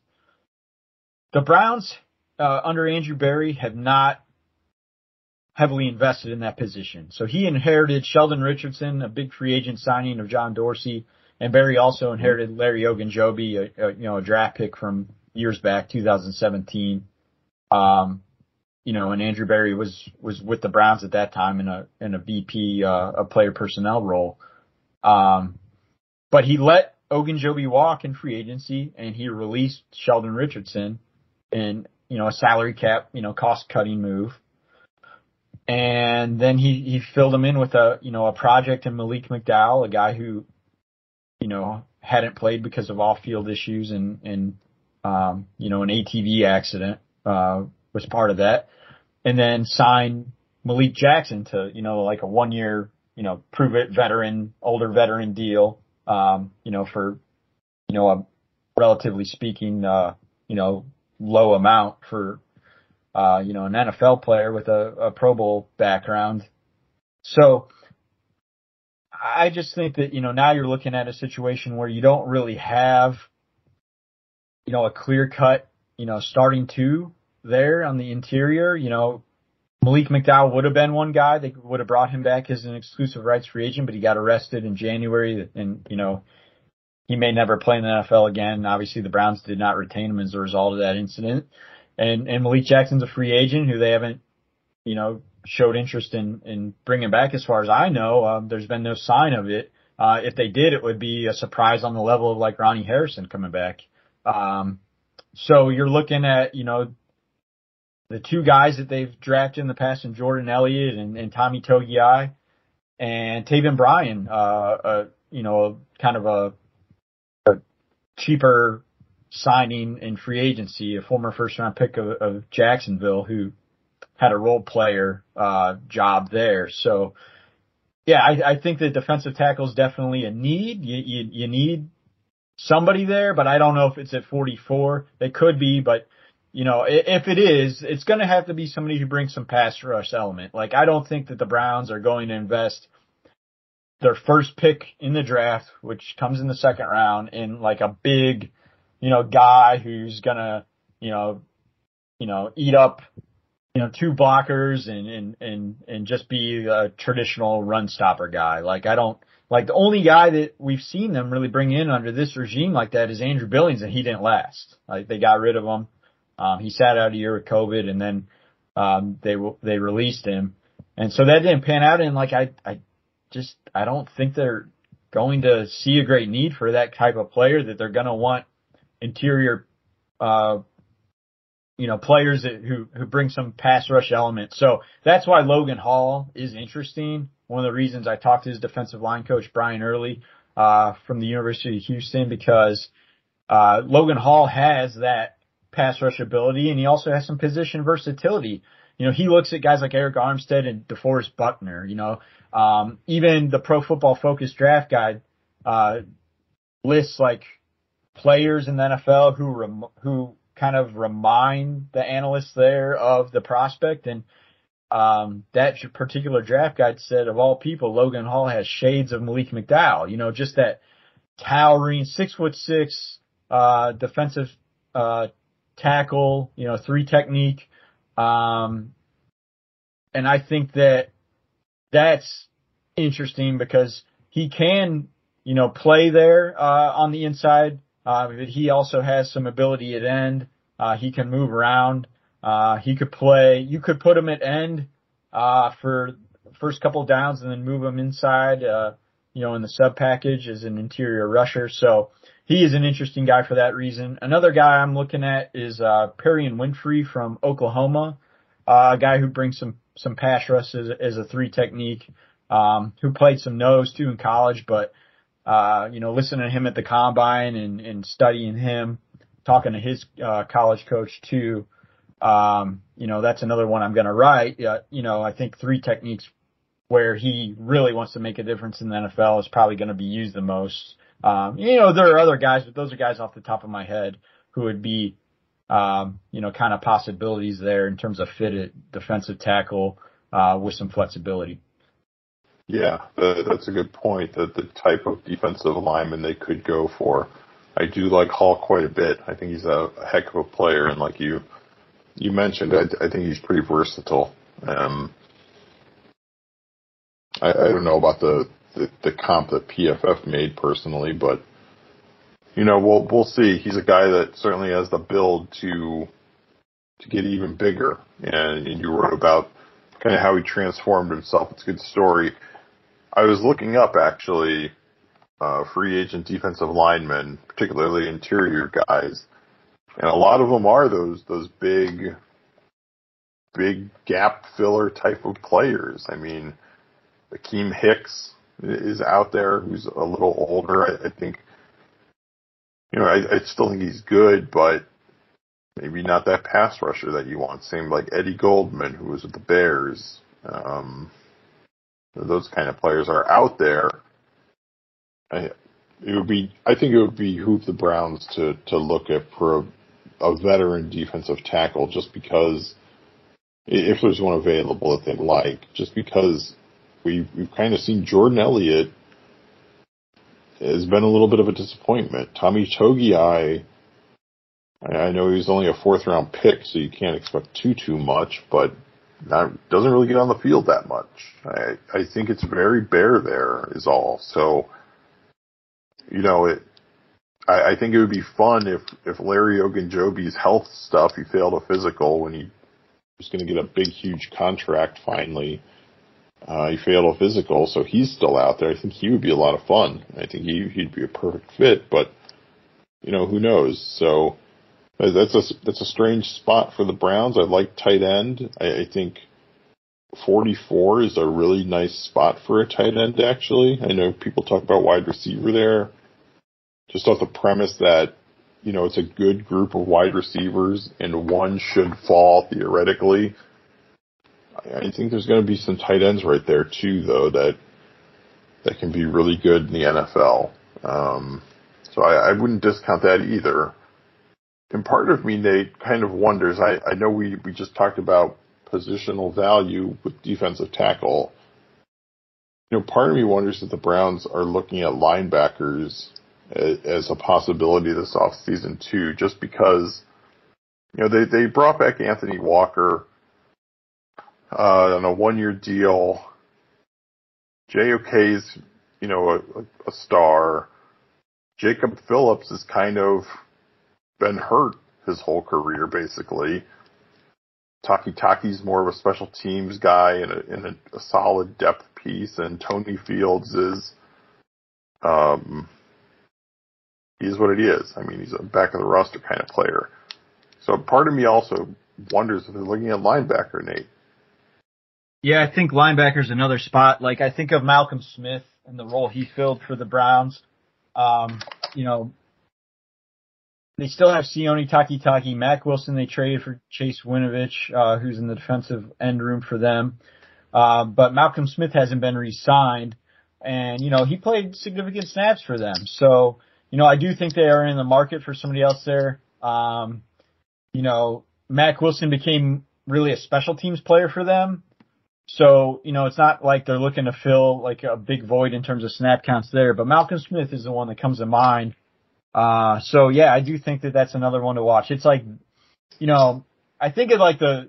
the Browns, uh, under Andrew Berry have not heavily invested in that position. So he inherited Sheldon Richardson, a big free agent signing of John Dorsey, and Berry also inherited Larry Ogunjobi, a, a you know a draft pick from years back, 2017. Um, you know, and Andrew Berry was was with the Browns at that time in a in a VP uh, a player personnel role. Um, but he let Ogunjobi walk in free agency, and he released Sheldon Richardson in you know a salary cap you know cost cutting move and then he he filled him in with a you know a project in Malik McDowell, a guy who you know hadn't played because of off field issues and and um, you know an ATV accident uh, was part of that, and then signed Malik Jackson to you know like a one year you know prove it veteran older veteran deal um, you know for you know a relatively speaking uh, you know low amount for uh, you know, an NFL player with a, a Pro Bowl background. So I just think that, you know, now you're looking at a situation where you don't really have, you know, a clear cut, you know, starting two there on the interior. You know, Malik McDowell would have been one guy. They would have brought him back as an exclusive rights free agent, but he got arrested in January and, you know, he may never play in the NFL again. Obviously the Browns did not retain him as a result of that incident and and Malik Jackson's a free agent who they haven't, you know, showed interest in in bringing back. As far as I know, um, there's been no sign of it. Uh, if they did, it would be a surprise on the level of like Ronnie Harrison coming back. Um, so you're looking at, you know, the two guys that they've drafted in the past, in Jordan Elliott and, and Tommy Togiai, and Taven Bryan, uh, uh, you know, kind of a, a cheaper signing in free agency, a former first round pick of, of Jacksonville who had a role player uh, job there. So yeah, I, I think the defensive tackle is definitely a need. You, you you need somebody there, but I don't know if it's at 44. They could be, but you know, if it is, it's going to have to be somebody who brings some pass rush element. Like I don't think that the Browns are going to invest their first pick in the draft, which comes in the second round, in like a big you know, guy who's gonna, you know, you know, eat up, you know, two blockers and, and, and, and just be a traditional run stopper guy. Like I don't, like the only guy that we've seen them really bring in under this regime like that is Andrew Billings and he didn't last. Like they got rid of him. Um, he sat out a year with COVID and then, um, they, they released him. And so that didn't pan out. And like, I, I just, I don't think they're going to see a great need for that type of player that they're going to want interior, uh, you know, players that, who, who bring some pass rush element. So that's why Logan Hall is interesting. One of the reasons I talked to his defensive line coach, Brian Early, uh, from the University of Houston because, uh, Logan Hall has that pass rush ability and he also has some position versatility. You know, he looks at guys like Arik Armstead and DeForest Buckner, you know, um, even the pro football focus draft guide, uh, lists like players in the NFL who rem- who kind of remind the analysts there of the prospect and um, that particular draft guide said of all people, Logan Hall has shades of Malik McDowell. You know, just that towering six foot six uh, defensive uh, tackle. You know, three technique. Um, and I think that that's interesting because he can, you know, play there uh, on the inside uh, but he also has some ability at end. Uh, he can move around. Uh, he could play. You could put him at end uh, for first couple downs and then move him inside. Uh, you know, in the sub package as an interior rusher. So he is an interesting guy for that reason. Another guy I'm looking at is uh, and Winfrey from Oklahoma, uh, a guy who brings some some pass rush as, as a three technique. Um, who played some nose too in college, but uh, you know, listening to him at the combine and, and studying him, talking to his uh, college coach too. Um, you know, that's another one I'm going to write. Uh, you know, I think three techniques where he really wants to make a difference in the NFL is probably going to be used the most. Um, you know, there are other guys, but those are guys off the top of my head who would be, um, you know, kind of possibilities there in terms of fit at defensive tackle, uh, with some flexibility. Yeah, that's a good point. That the type of defensive lineman they could go for. I do like Hall quite a bit. I think he's a, heck of a player, and like you, you mentioned, I, think he's pretty versatile. Um, I, I don't know about the, the the comp that PFF made personally, but you know, we'll we'll see. He's a guy that certainly has the build to to get even bigger. And, and you wrote about kind of how he transformed himself. It's a good story. I was looking up actually uh, free agent defensive linemen, particularly interior guys, and a lot of them are those those big, big gap filler type of players. I mean, Akiem Hicks is out there, who's a little older. I, I think, you know, I, I still think he's good, but maybe not that pass rusher that you want. Same like Eddie Goldman, who was with the Bears. Um, those kind of players are out there. I, it would be, I think it would behoove the Browns to, to look at for a, veteran defensive tackle just because if there's one available that they like, just because we've, we've kind of seen Jordan Elliott has been a little bit of a disappointment. Tommy Togiai, I, I know he's only a fourth round pick, so you can't expect too, too much, but not, doesn't really get on the field that much. I, I think it's very bare there is all. So, you know, it, I, I think it would be fun if, if Larry Ogunjobi's health stuff, he failed a physical when he was going to get a big, huge contract finally. Uh, he failed a physical, so he's still out there. I think he would be a lot of fun. I think he, he'd be a perfect fit, but, you know, who knows? So, that's a that's a strange spot for the Browns. I like tight end. I, I think 44 is a really nice spot for a tight end. Actually, I know people talk about wide receiver there. Just off the premise that you know it's a good group of wide receivers and one should fall theoretically. I think there's going to be some tight ends right there too, though that that can be really good in the NFL. Um, so I, I wouldn't discount that either. And part of me, Nate, kind of wonders. I, I know we, we just talked about positional value with defensive tackle. You know, part of me wonders if the Browns are looking at linebackers as a possibility this offseason too, just because, you know, they, they brought back Anthony Walker, uh, on a one year deal. JOK's, you know, a, a star. Jacob Phillips has kind of been hurt his whole career, basically. Takitaki's more of a special teams guy and, a, and a, a, solid depth piece, and Tony Fields is, um, he's what it is. I mean, he's a back of the roster kind of player. So part of me also wonders if they're looking at linebacker, Nate. Yeah, I think linebacker's another spot. Like I think of Malcolm Smith and the role he filled for the Browns. Um, you know, they still have Sione Takitaki, Mack Wilson. They traded for Chase Winovich, uh, who's in the defensive end room for them. Uh, but Malcolm Smith hasn't been re-signed, and you know he played significant snaps for them. So you know I do think they are in the market for somebody else there. Um, you know Mack Wilson became really a special teams player for them. So, you know, it's not like they're looking to fill like a big void in terms of snap counts there, but Malcolm Smith is the one that comes to mind uh, so yeah, I do think that that's another one to watch. It's like, you know, I think of like the,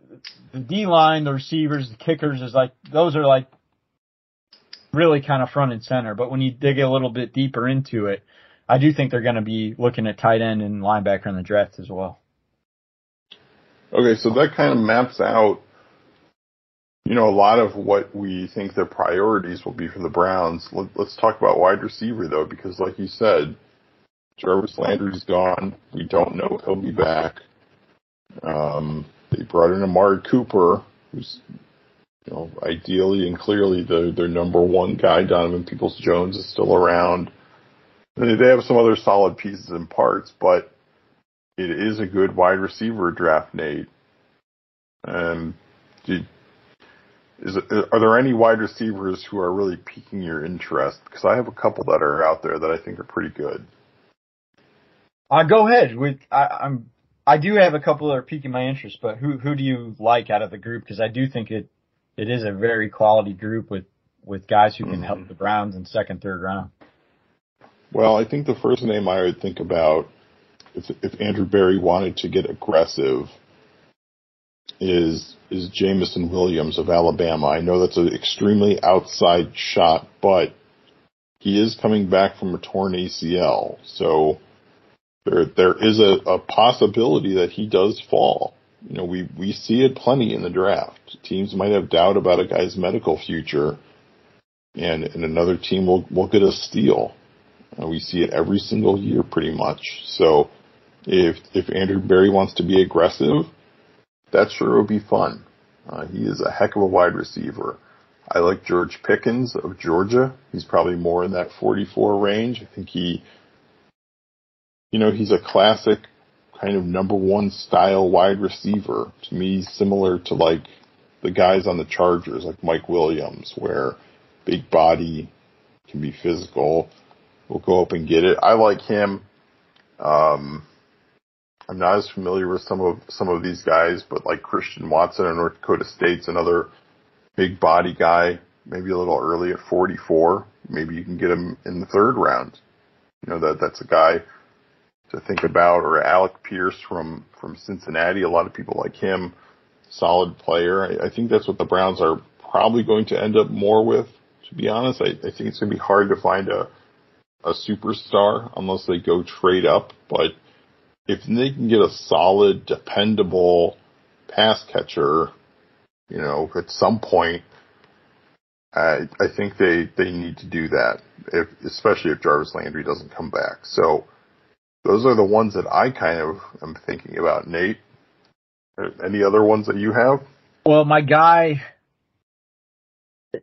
the D line, the receivers, the kickers is like, those are like really kind of front and center. But when you dig a little bit deeper into it, I do think they're going to be looking at tight end and linebacker in the draft as well. Okay, so that kind of maps out, you know, a lot of what we think their priorities will be for the Browns. Let, us talk about wide receiver though, because like you said, Jarvis Landry's gone. We don't know if he'll be back. Um, they brought in Amari Cooper, who's you know ideally and clearly the, their number one guy. Donovan Peoples Jones is still around. And they have some other solid pieces and parts, but it is a good wide receiver draft, Nate. And is are there any wide receivers who are really piquing your interest? Because I have a couple that are out there that I think are pretty good. Uh, go ahead. With I, I'm I do have a couple that are piquing my interest, but who who do you like out of the group? Because I do think it it is a very quality group with with guys who can mm-hmm. help the Browns in second, third round. Well, I think the first name I would think about if if Andrew Berry wanted to get aggressive is is Jameson Williams of Alabama. I know that's an extremely outside shot, but he is coming back from a torn ACL, so there there is a, a possibility that he does fall. You know, we we see it plenty in the draft. Teams might have doubt about a guy's medical future, and and another team will will get a steal. We see it every single year, pretty much. So, if if Andrew Berry wants to be aggressive, that sure would be fun. Uh, he is a heck of a wide receiver. I like George Pickens of Georgia. He's probably more in that 44 range. I think he you know, he's a classic kind of number one style wide receiver. To me, similar to like the guys on the Chargers, like Mike Williams, where big body can be physical. We'll go up and get it. I like him. Um, I'm not as familiar with some of some of these guys, but like Christian Watson of North Dakota State's another big body guy, maybe a little early at 44. Maybe you can get him in the third round. You know that that's a guy to think about, or Alec Pierce from from Cincinnati. A lot of people like him, solid player. I, I think that's what the Browns are probably going to end up more with. To be honest, I, I think it's going to be hard to find a a superstar unless they go trade up. But if they can get a solid, dependable pass catcher, you know, at some point, I, I think they, they need to do that, if, especially if Jarvis Landry doesn't come back. So those are the ones that I kind of am thinking about. Nate, any other ones that you have? Well, my guy,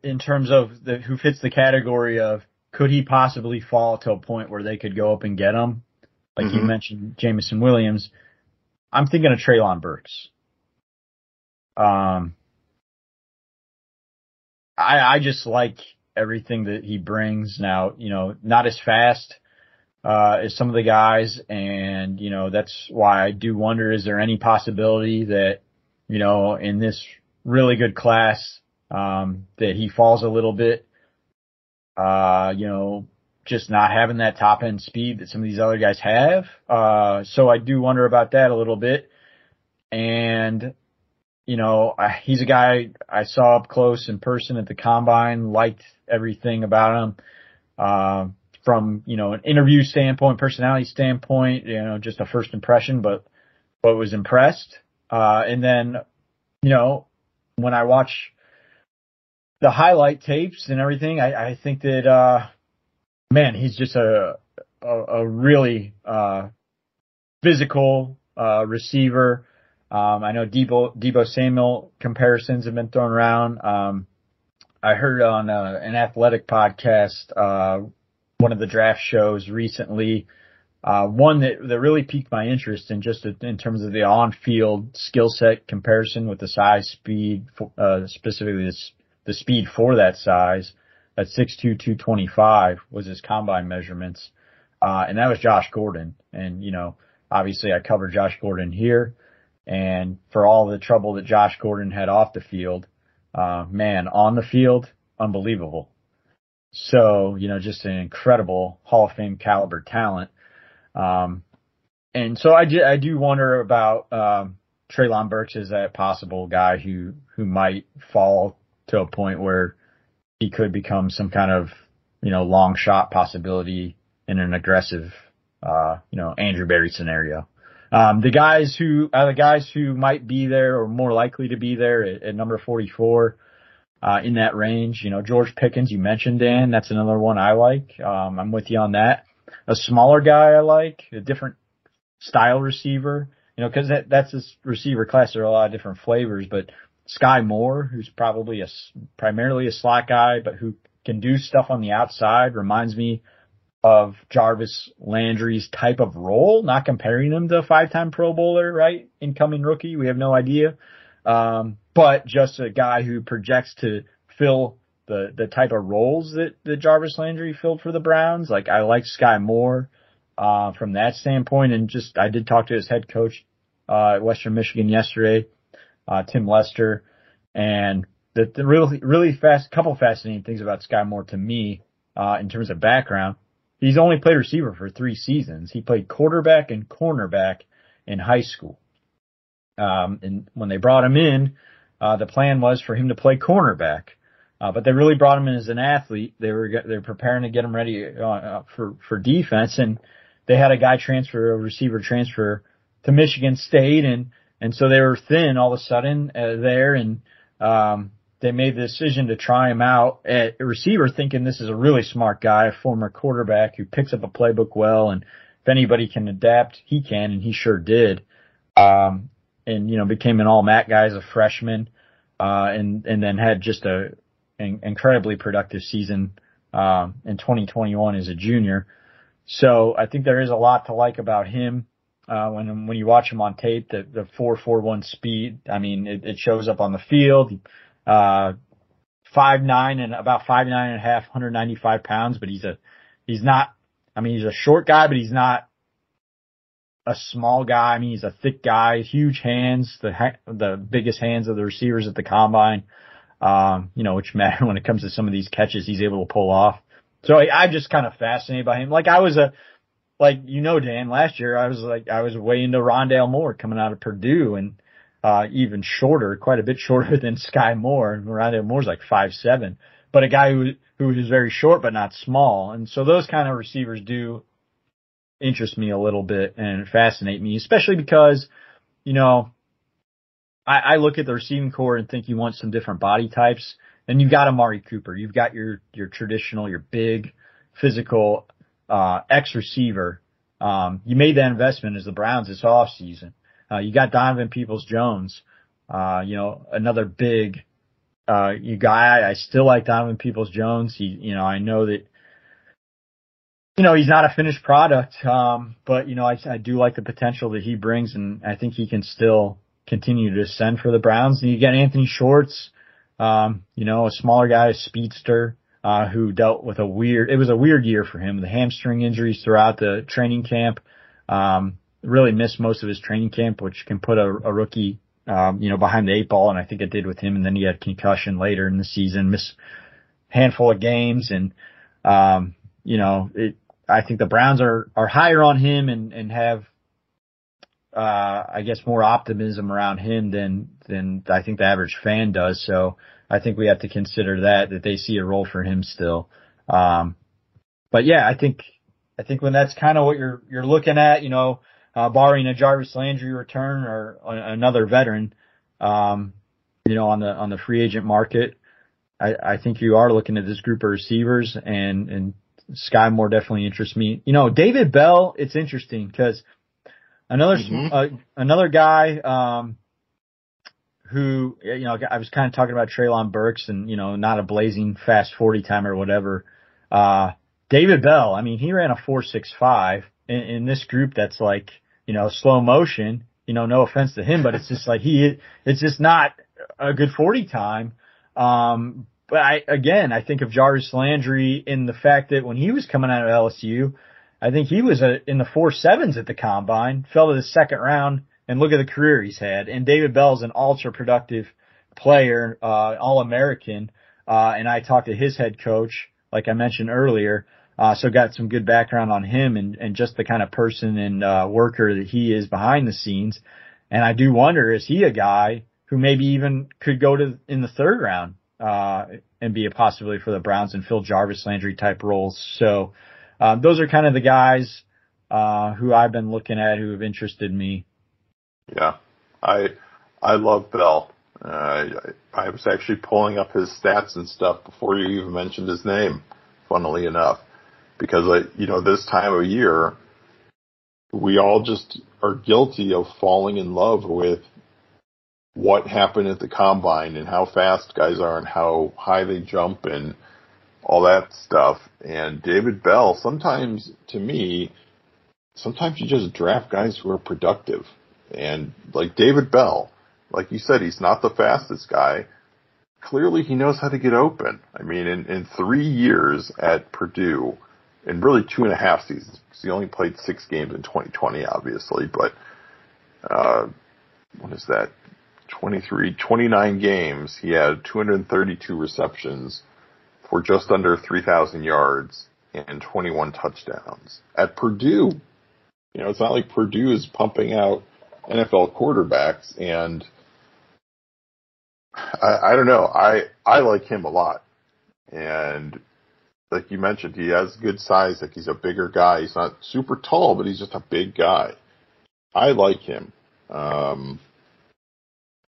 in terms of the, who fits the category of could he possibly fall to a point where they could go up and get him, like mm-hmm. you mentioned, Jameson Williams. I'm thinking of Treylon Burks. Um, I I just like everything that he brings. Now, you know, not as fast uh, as some of the guys. And, you know, that's why I do wonder, is there any possibility that, you know, in this really good class, um, that he falls a little bit, uh, you know, just not having that top end speed that some of these other guys have. Uh, so I do wonder about that a little bit. And, you know, I, he's a guy I saw up close in person at the combine, liked everything about him. Um, from, you know, an interview standpoint, personality standpoint, you know, just a first impression, but, but was impressed. Uh, and then, you know, when I watch the highlight tapes and everything, I, I think that, uh, man, he's just a, a, a really, uh, physical, uh, receiver. Um, I know Debo, Deebo Samuel comparisons have been thrown around. Um, I heard on uh, an athletic podcast, uh, one of the draft shows recently. Uh, one that, that really piqued my interest in just in terms of the on-field skill set comparison with the size, speed, uh, specifically the, the speed for that size at 6'2", 225 was his combine measurements. Uh, and that was Josh Gordon. And, you know, obviously I covered Josh Gordon here and for all the trouble that Josh Gordon had off the field, uh, man, on the field, unbelievable. So, you know, just an incredible Hall of Fame caliber talent. Um, and so I do, I do wonder about, um, Treylon Burks is that possible guy who, who might fall to a point where he could become some kind of, you know, long shot possibility in an aggressive, uh, you know, Andrew Berry scenario. Um, the guys who are uh, the guys who might be there or more likely to be there at, at number 44, uh, in that range. You know, George Pickens, you mentioned Dan. That's another one I like. Um, I'm with you on that. A smaller guy I like, a different style receiver. You know, because that, that's this receiver class. There are a lot of different flavors, but Skyy Moore, who's probably a primarily a slot guy, but who can do stuff on the outside, reminds me of Jarvis Landry's type of role. Not comparing him to a five-time Pro Bowler, right? Incoming rookie, we have no idea. Um, but just a guy who projects to fill the the type of roles that, that Jarvis Landry filled for the Browns. Like I like Skyy Moore uh, from that standpoint, and just I did talk to his head coach uh, at Western Michigan yesterday, uh, Tim Lester, and the, the really really fast couple fascinating things about Skyy Moore to me uh, in terms of background. He's only played receiver for three seasons. He played quarterback and cornerback in high school. Um, and when they brought him in, uh, the plan was for him to play cornerback. Uh, but they really brought him in as an athlete. They were they were preparing to get him ready uh, uh, for for defense, and they had a guy transfer, a receiver transfer to Michigan State, and and so they were thin all of a sudden uh, there, and um, they made the decision to try him out at receiver, thinking this is a really smart guy, a former quarterback who picks up a playbook well, and if anybody can adapt, he can, and he sure did. Um, and you know became an all MAC guy as a freshman, uh, and and then had just a an incredibly productive season um, in 2021 as a junior. So I think there is a lot to like about him. Uh, when when you watch him on tape, the the four four one speed, I mean, it, it shows up on the field. Uh, five nine and about five nine and a half, 195 pounds, but he's a he's not. I mean, he's a short guy, but he's not a small guy. I mean, he's a thick guy, huge hands, the the biggest hands of the receivers at the combine. Um, you know, which matter when it comes to some of these catches he's able to pull off. So I, I'm just kind of fascinated by him. Like I was a, like you know, Dan, last year I was like I was way into Rondale Moore coming out of Purdue and uh even shorter, quite a bit shorter than Skyy Moore. Rondale Moore's like five seven, but a guy who who is very short but not small. And so those kind of receivers do interest me a little bit and fascinate me, especially because, you know, I, I look at the receiving corps and think you want some different body types. And you've got Amari Cooper. You've got your, your traditional, your big, physical, uh, X receiver. Um, you made that investment as the Browns this off season. Uh, you got Donovan Peoples Jones, uh, you know, another big, uh, you guy. I still like Donovan Peoples Jones. He, you know, I know that you know, he's not a finished product, um, but you know, I, I do like the potential that he brings, and I think he can still continue to ascend for the Browns. And you get Anthony Schwartz, um, you know, a smaller guy, a speedster, uh, who dealt with a weird, it was a weird year for him, the hamstring injuries throughout the training camp. Um, really missed most of his training camp, which can put a, a rookie, um, you know, behind the eight ball. And I think it did with him. And then he had concussion later in the season, miss handful of games. And, um, you know, it, I think the Browns are are higher on him and and have uh I guess more optimism around him than than I think the average fan does. So I think we have to consider that that they see a role for him still. Um but yeah, I think I think when that's kind of what you're you're looking at, you know, uh barring a Jarvis Landry return or another veteran um you know on the on the free agent market, I I think you are looking at this group of receivers and and Skyy Moore definitely interests me. You know, David Bell, it's interesting because another mm-hmm. uh, another guy um, who you know I was kind of talking about Treylon Burks and you know not a blazing fast forty time or whatever. Uh, David Bell, I mean, he ran a four six five in, in this group that's like you know slow motion. You know, no offense to him, but it's just like he it's just not a good forty time. Um, but I, again, I think of Jarvis Landry in the fact that when he was coming out of LSU, I think he was a, in the four sevens at the combine, fell to the second round, and look at the career he's had. And David Bell's an ultra productive player, uh, all American. Uh, and I talked to his head coach, like I mentioned earlier. Uh, so got some good background on him and, and just the kind of person and, uh, worker that he is behind the scenes. And I do wonder, is he a guy who maybe even could go to in the third round? uh, and be a possibility for the Browns and fill Jarvis Landry type roles. So um, those are kind of the guys uh, who I've been looking at who have interested me. Yeah, I I love Bell. Uh, I was actually pulling up his stats and stuff before you even mentioned his name. Funnily enough, because I, you know, this time of year, we all just are guilty of falling in love with what happened at the combine and how fast guys are and how high they jump and all that stuff. And David Bell, sometimes to me, sometimes you just draft guys who are productive. And like David Bell, like you said, he's not the fastest guy. Clearly, he knows how to get open. I mean, in, in three years at Purdue, in really two and a half seasons, because he only played six games in 2020, obviously, but uh, what is that? 23, 29 games. He had 232 receptions for just under 3,000 yards and 21 touchdowns at Purdue. You know, it's not like Purdue is pumping out NFL quarterbacks and I, I don't know. I, I like him a lot. And like you mentioned, he has good size. Like he's a bigger guy. He's not super tall, but he's just a big guy. I like him. Um,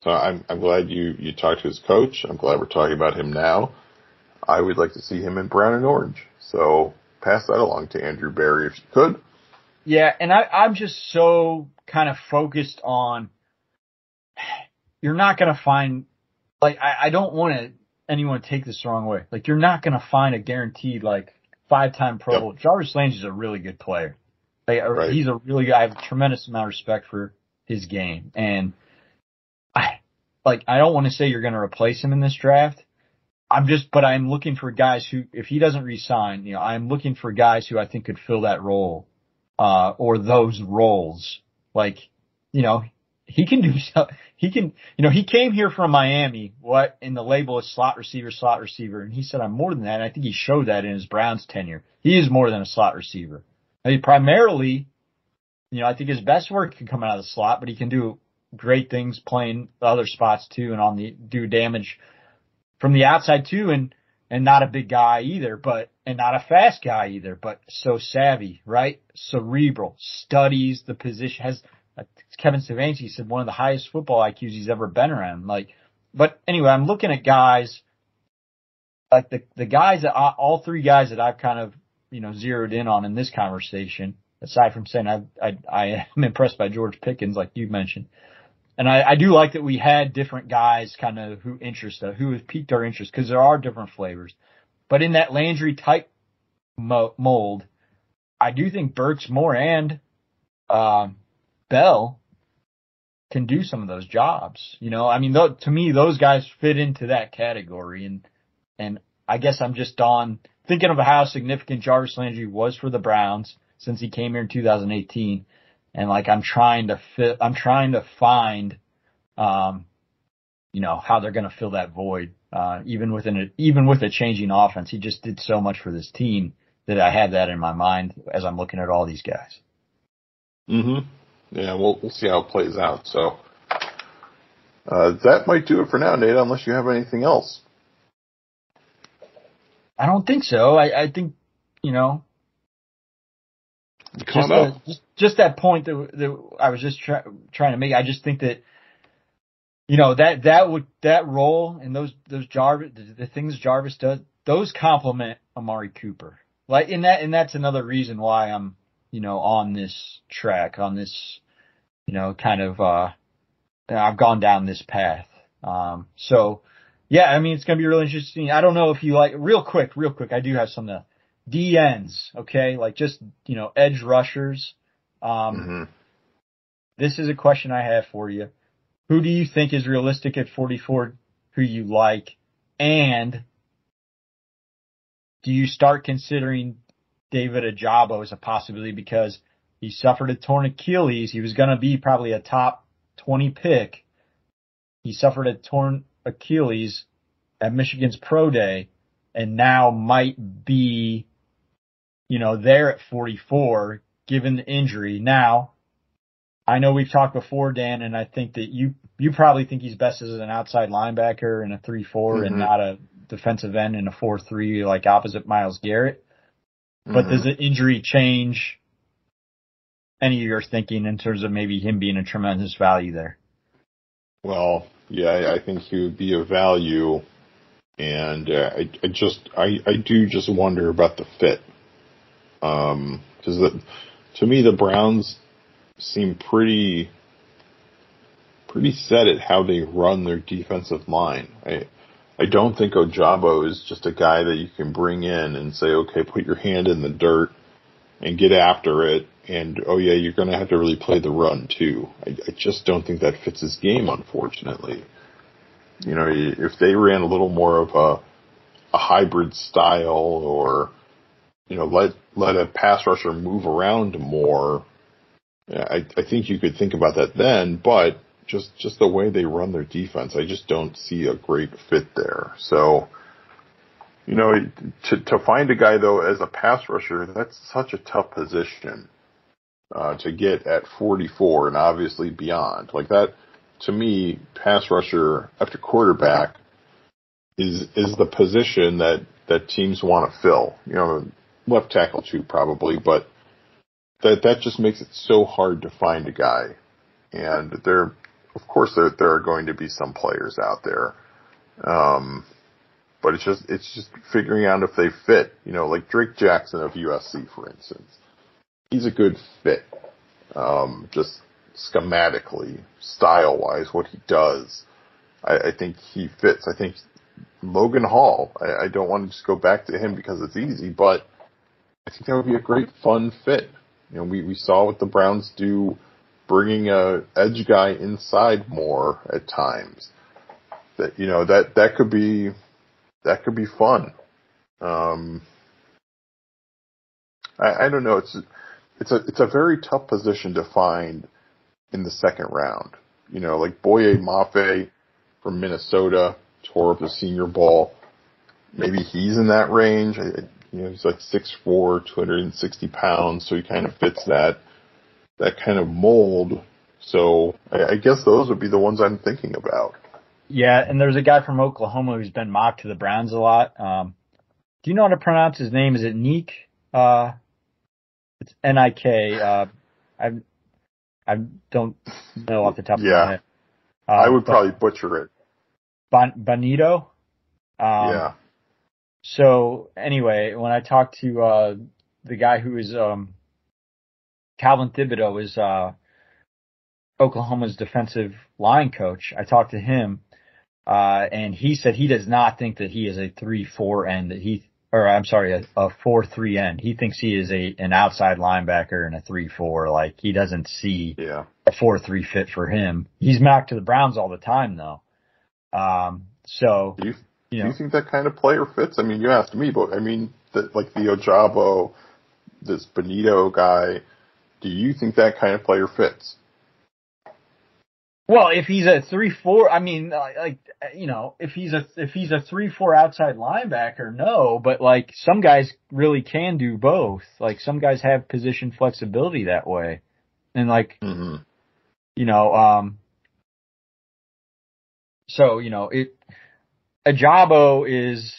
so I'm, I'm glad you, you talked to his coach. I'm glad we're talking about him now. I would like to see him in brown and orange. So pass that along to Andrew Berry if you could. Yeah, and I, I'm just so kind of focused on you're not going to find like I, I don't want to anyone to take this the wrong way. Like you're not going to find a guaranteed like five time Pro Bowl. Jarvis Landry is a really good player. Like, right. He's a really good I have a tremendous amount of respect for his game, and I like I don't want to say you're going to replace him in this draft. I'm just, but I'm looking for guys who, if he doesn't resign, you know, I'm looking for guys who I think could fill that role, uh, or those roles. Like, you know, he can do so. He can, you know, he came here from Miami. What in the label is slot receiver, slot receiver, and he said I'm more than that. And I think he showed that in his Browns tenure. He is more than a slot receiver. I mean, primarily, you know, I think his best work can come out of the slot, but he can do great things playing other spots too, and on the do damage from the outside too, and and not a big guy either, but and not a fast guy either, but so savvy, right? Cerebral, studies the position, has uh, Kevin Stefanski said one of the highest football IQs he's ever been around. Like, but anyway, I'm looking at guys like the the guys that I, all three guys that I've kind of you know zeroed in on in this conversation. Aside from saying I I, I am impressed by George Pickens, like you mentioned, and I, I do like that we had different guys kind of who interest us, who has piqued our interest because there are different flavors. But in that Landry type mold, I do think Burks Moore and um, Bell can do some of those jobs. You know, I mean, th- to me, those guys fit into that category, and and I guess I'm just on thinking of how significant Jarvis Landry was for the Browns since he came here in 2018 and like I'm trying to fit, I'm trying to find, um, you know, how they're going to fill that void. Uh, even within a, even with a changing offense, he just did so much for this team that I had that in my mind as I'm looking at all these guys. hmm Yeah, we'll we'll see how it plays out. So uh, that might do it for now, Nate. Unless you have anything else. I don't think so. I, I think you know just, the, just, just that point that, that I was just try, trying to make. I just think that you know that that would that role and those those Jarvis the, the things Jarvis does those complement Amari Cooper. Like and that and that's another reason why I'm you know on this track on this you know kind of uh I've gone down this path. Um so yeah, I mean it's gonna be really interesting. I don't know if you like real quick, real quick. I do have some to DNs, okay, like just you know edge rushers. Um, mm-hmm. This is a question I have for you. Who do you think is realistic at 44? Who you like, and do you start considering David Ojabo as a possibility because he suffered a torn Achilles? He was going to be probably a top 20 pick. He suffered a torn Achilles at Michigan's pro day and now might be you know, there at 44, given the injury. Now, I know we've talked before, Dan, and I think that you, you probably think he's best as an outside linebacker in a 3-4 mm-hmm. and not a defensive end in a 4-3 like opposite Myles Garrett. Mm-hmm. But does the injury change any of your thinking in terms of maybe him being a tremendous value there? Well, yeah, I think he would be a value, and uh, I, I just, I, I do just wonder about the fit. Um, cause the, to me, the Browns seem pretty, pretty set at how they run their defensive line. I, I don't think Ojabo is just a guy that you can bring in and say, okay, put your hand in the dirt and get after it and oh yeah, you're going to have to really play the run too. I, I just don't think that fits his game, unfortunately. You know, if they ran a little more of a a hybrid style, or you know, let let a pass rusher move around more, I I think you could think about that then. But just just the way they run their defense, I just don't see a great fit there. So. You know, to to find a guy though as a pass rusher, that's such a tough position uh, to get at 44 and obviously beyond. Like that, to me, pass rusher after quarterback is is the position that that teams want to fill. You know, left tackle too probably, but that that just makes it so hard to find a guy. And there, of course, there there are going to be some players out there. Um, but it's just it's just figuring out if they fit. You know, like Drake Jackson of USC, for instance he's a good fit. Um, just schematically, style wise, what he does, I, I, think he fits. I think Logan Hall. I, I, don't want to just go back to him because it's easy, but I think that would be a great fun fit. You know, we we saw what the Browns do, bringing a edge guy inside more at times. That you know that that could be that could be fun. Um, I, I don't know. It's it's a it's a very tough position to find in the second round. You know, like Boye Mafe from Minnesota tore up the Senior Bowl. Maybe he's in that range. You know, he's like 6'4", 260 pounds, so he kind of fits that that kind of mold. So I, I guess those would be the ones I'm thinking about. Yeah, and there's a guy from Oklahoma who's been mocked to the Browns a lot. Um, do you know how to pronounce his name? Is it Neek? Uh, it's N I K. Uh, I I don't know off the top yeah. of my head. Uh, I would probably butcher it. Bon, Bonitto. Um, yeah. So anyway, when I talked to uh, the guy who is um, Calvin Thibodeaux is uh, Oklahoma's defensive line coach, I talked to him, uh, and he said he does not think that he is a three-four end. That he or I'm sorry, a, a four three end. He thinks he is a an outside linebacker and a three four. Like he doesn't see yeah. a four three fit for him. He's mocked to the Browns all the time though. Um, so you, know, do you think that kind of player fits? I mean, you asked me, but I mean, that like the Ojabo, this Bonitto guy. Do you think that kind of player fits? Well, if he's a three four, I mean, like you know, if he's a if he's a three four outside linebacker, no. But like some guys really can do both. Like some guys have position flexibility that way, and like mm-hmm. you know, um, so you know, it Ojabo is,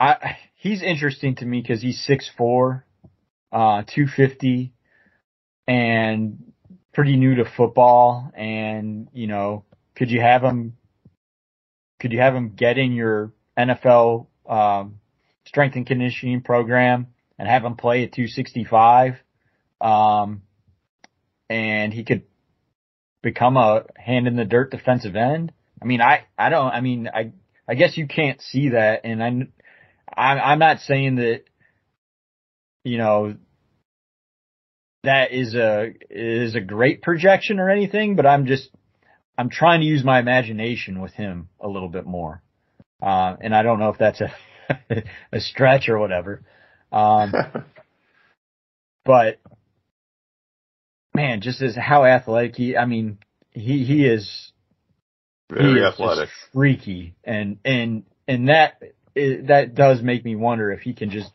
I he's interesting to me because he's six four, uh, two fifty, and pretty new to football and, you know, could you have him, could you have him get in your NFL, um, strength and conditioning program and have him play at 265? Um, and he could become a hand in the dirt defensive end. I mean, I, I don't, I mean, I, I guess you can't see that. And I, I'm, I'm not saying that, you know, that is a is a great projection or anything, but I'm just I'm trying to use my imagination with him a little bit more. Uh, and I don't know if that's a a stretch or whatever. Um, but man, just as how athletic he, I mean, he he is very athletic, freaky, and and and that that does make me wonder if he can just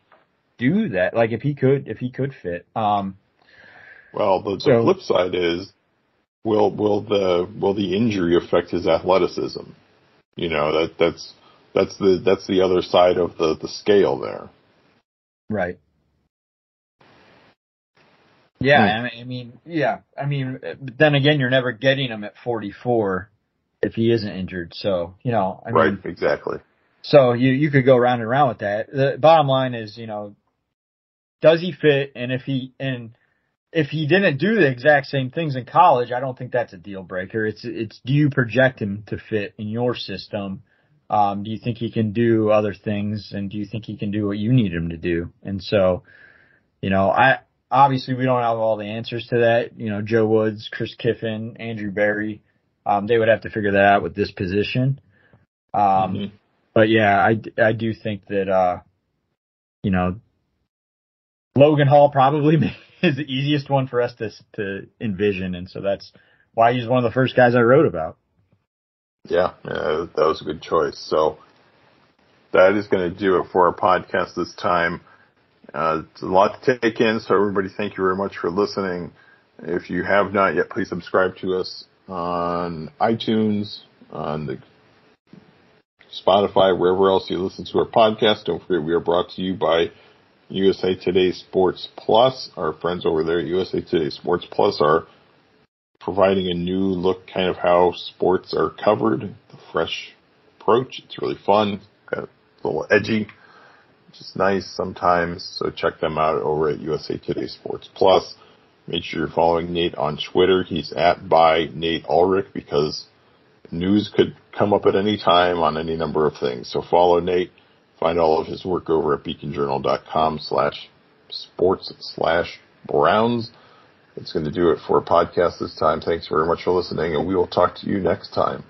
do that. Like if he could, if he could fit. Um, well, the, the so, flip side is, will will the will the injury affect his athleticism? You know that that's that's the that's the other side of the the scale there. Right. Yeah, hmm. I mean, yeah, I mean, but then again, you're never getting him at 44 if he isn't injured. So, you know, I right, mean, exactly. So you you could go round and round with that. The bottom line is, you know, does he fit? And if he and if he didn't do the exact same things in college, I don't think that's a deal breaker. It's it's do you project him to fit in your system? Um, do you think he can do other things, and do you think he can do what you need him to do? And so, you know, I obviously we don't have all the answers to that. You know, Joe Woods, Chris Kiffin, Andrew Berry, um, they would have to figure that out with this position. Um, mm-hmm. but yeah, I, I do think that, uh, you know, Logan Hall probably is the easiest one for us to, to envision. And so that's why he's one of the first guys I wrote about. Yeah, yeah that was a good choice. So that is going to do it for our podcast this time. Uh, it's a lot to take in, so everybody thank you very much for listening. If you have not yet, please subscribe to us on iTunes, on the Spotify, wherever else you listen to our podcast. Don't forget we are brought to you by USA Today Sports Plus. Our friends over there at USA Today Sports Plus are providing a new look kind of how sports are covered, the fresh approach. It's really fun, a little edgy which is nice sometimes. So check them out over at USA Today Sports Plus. Make sure you're following Nate on Twitter. He's at by Nate Ulrich because news could come up at any time on any number of things. So follow Nate. Find all of his work over at beaconjournal.com slash sports slash Browns. It's going to do it for a podcast this time. Thanks very much for listening and we will talk to you next time.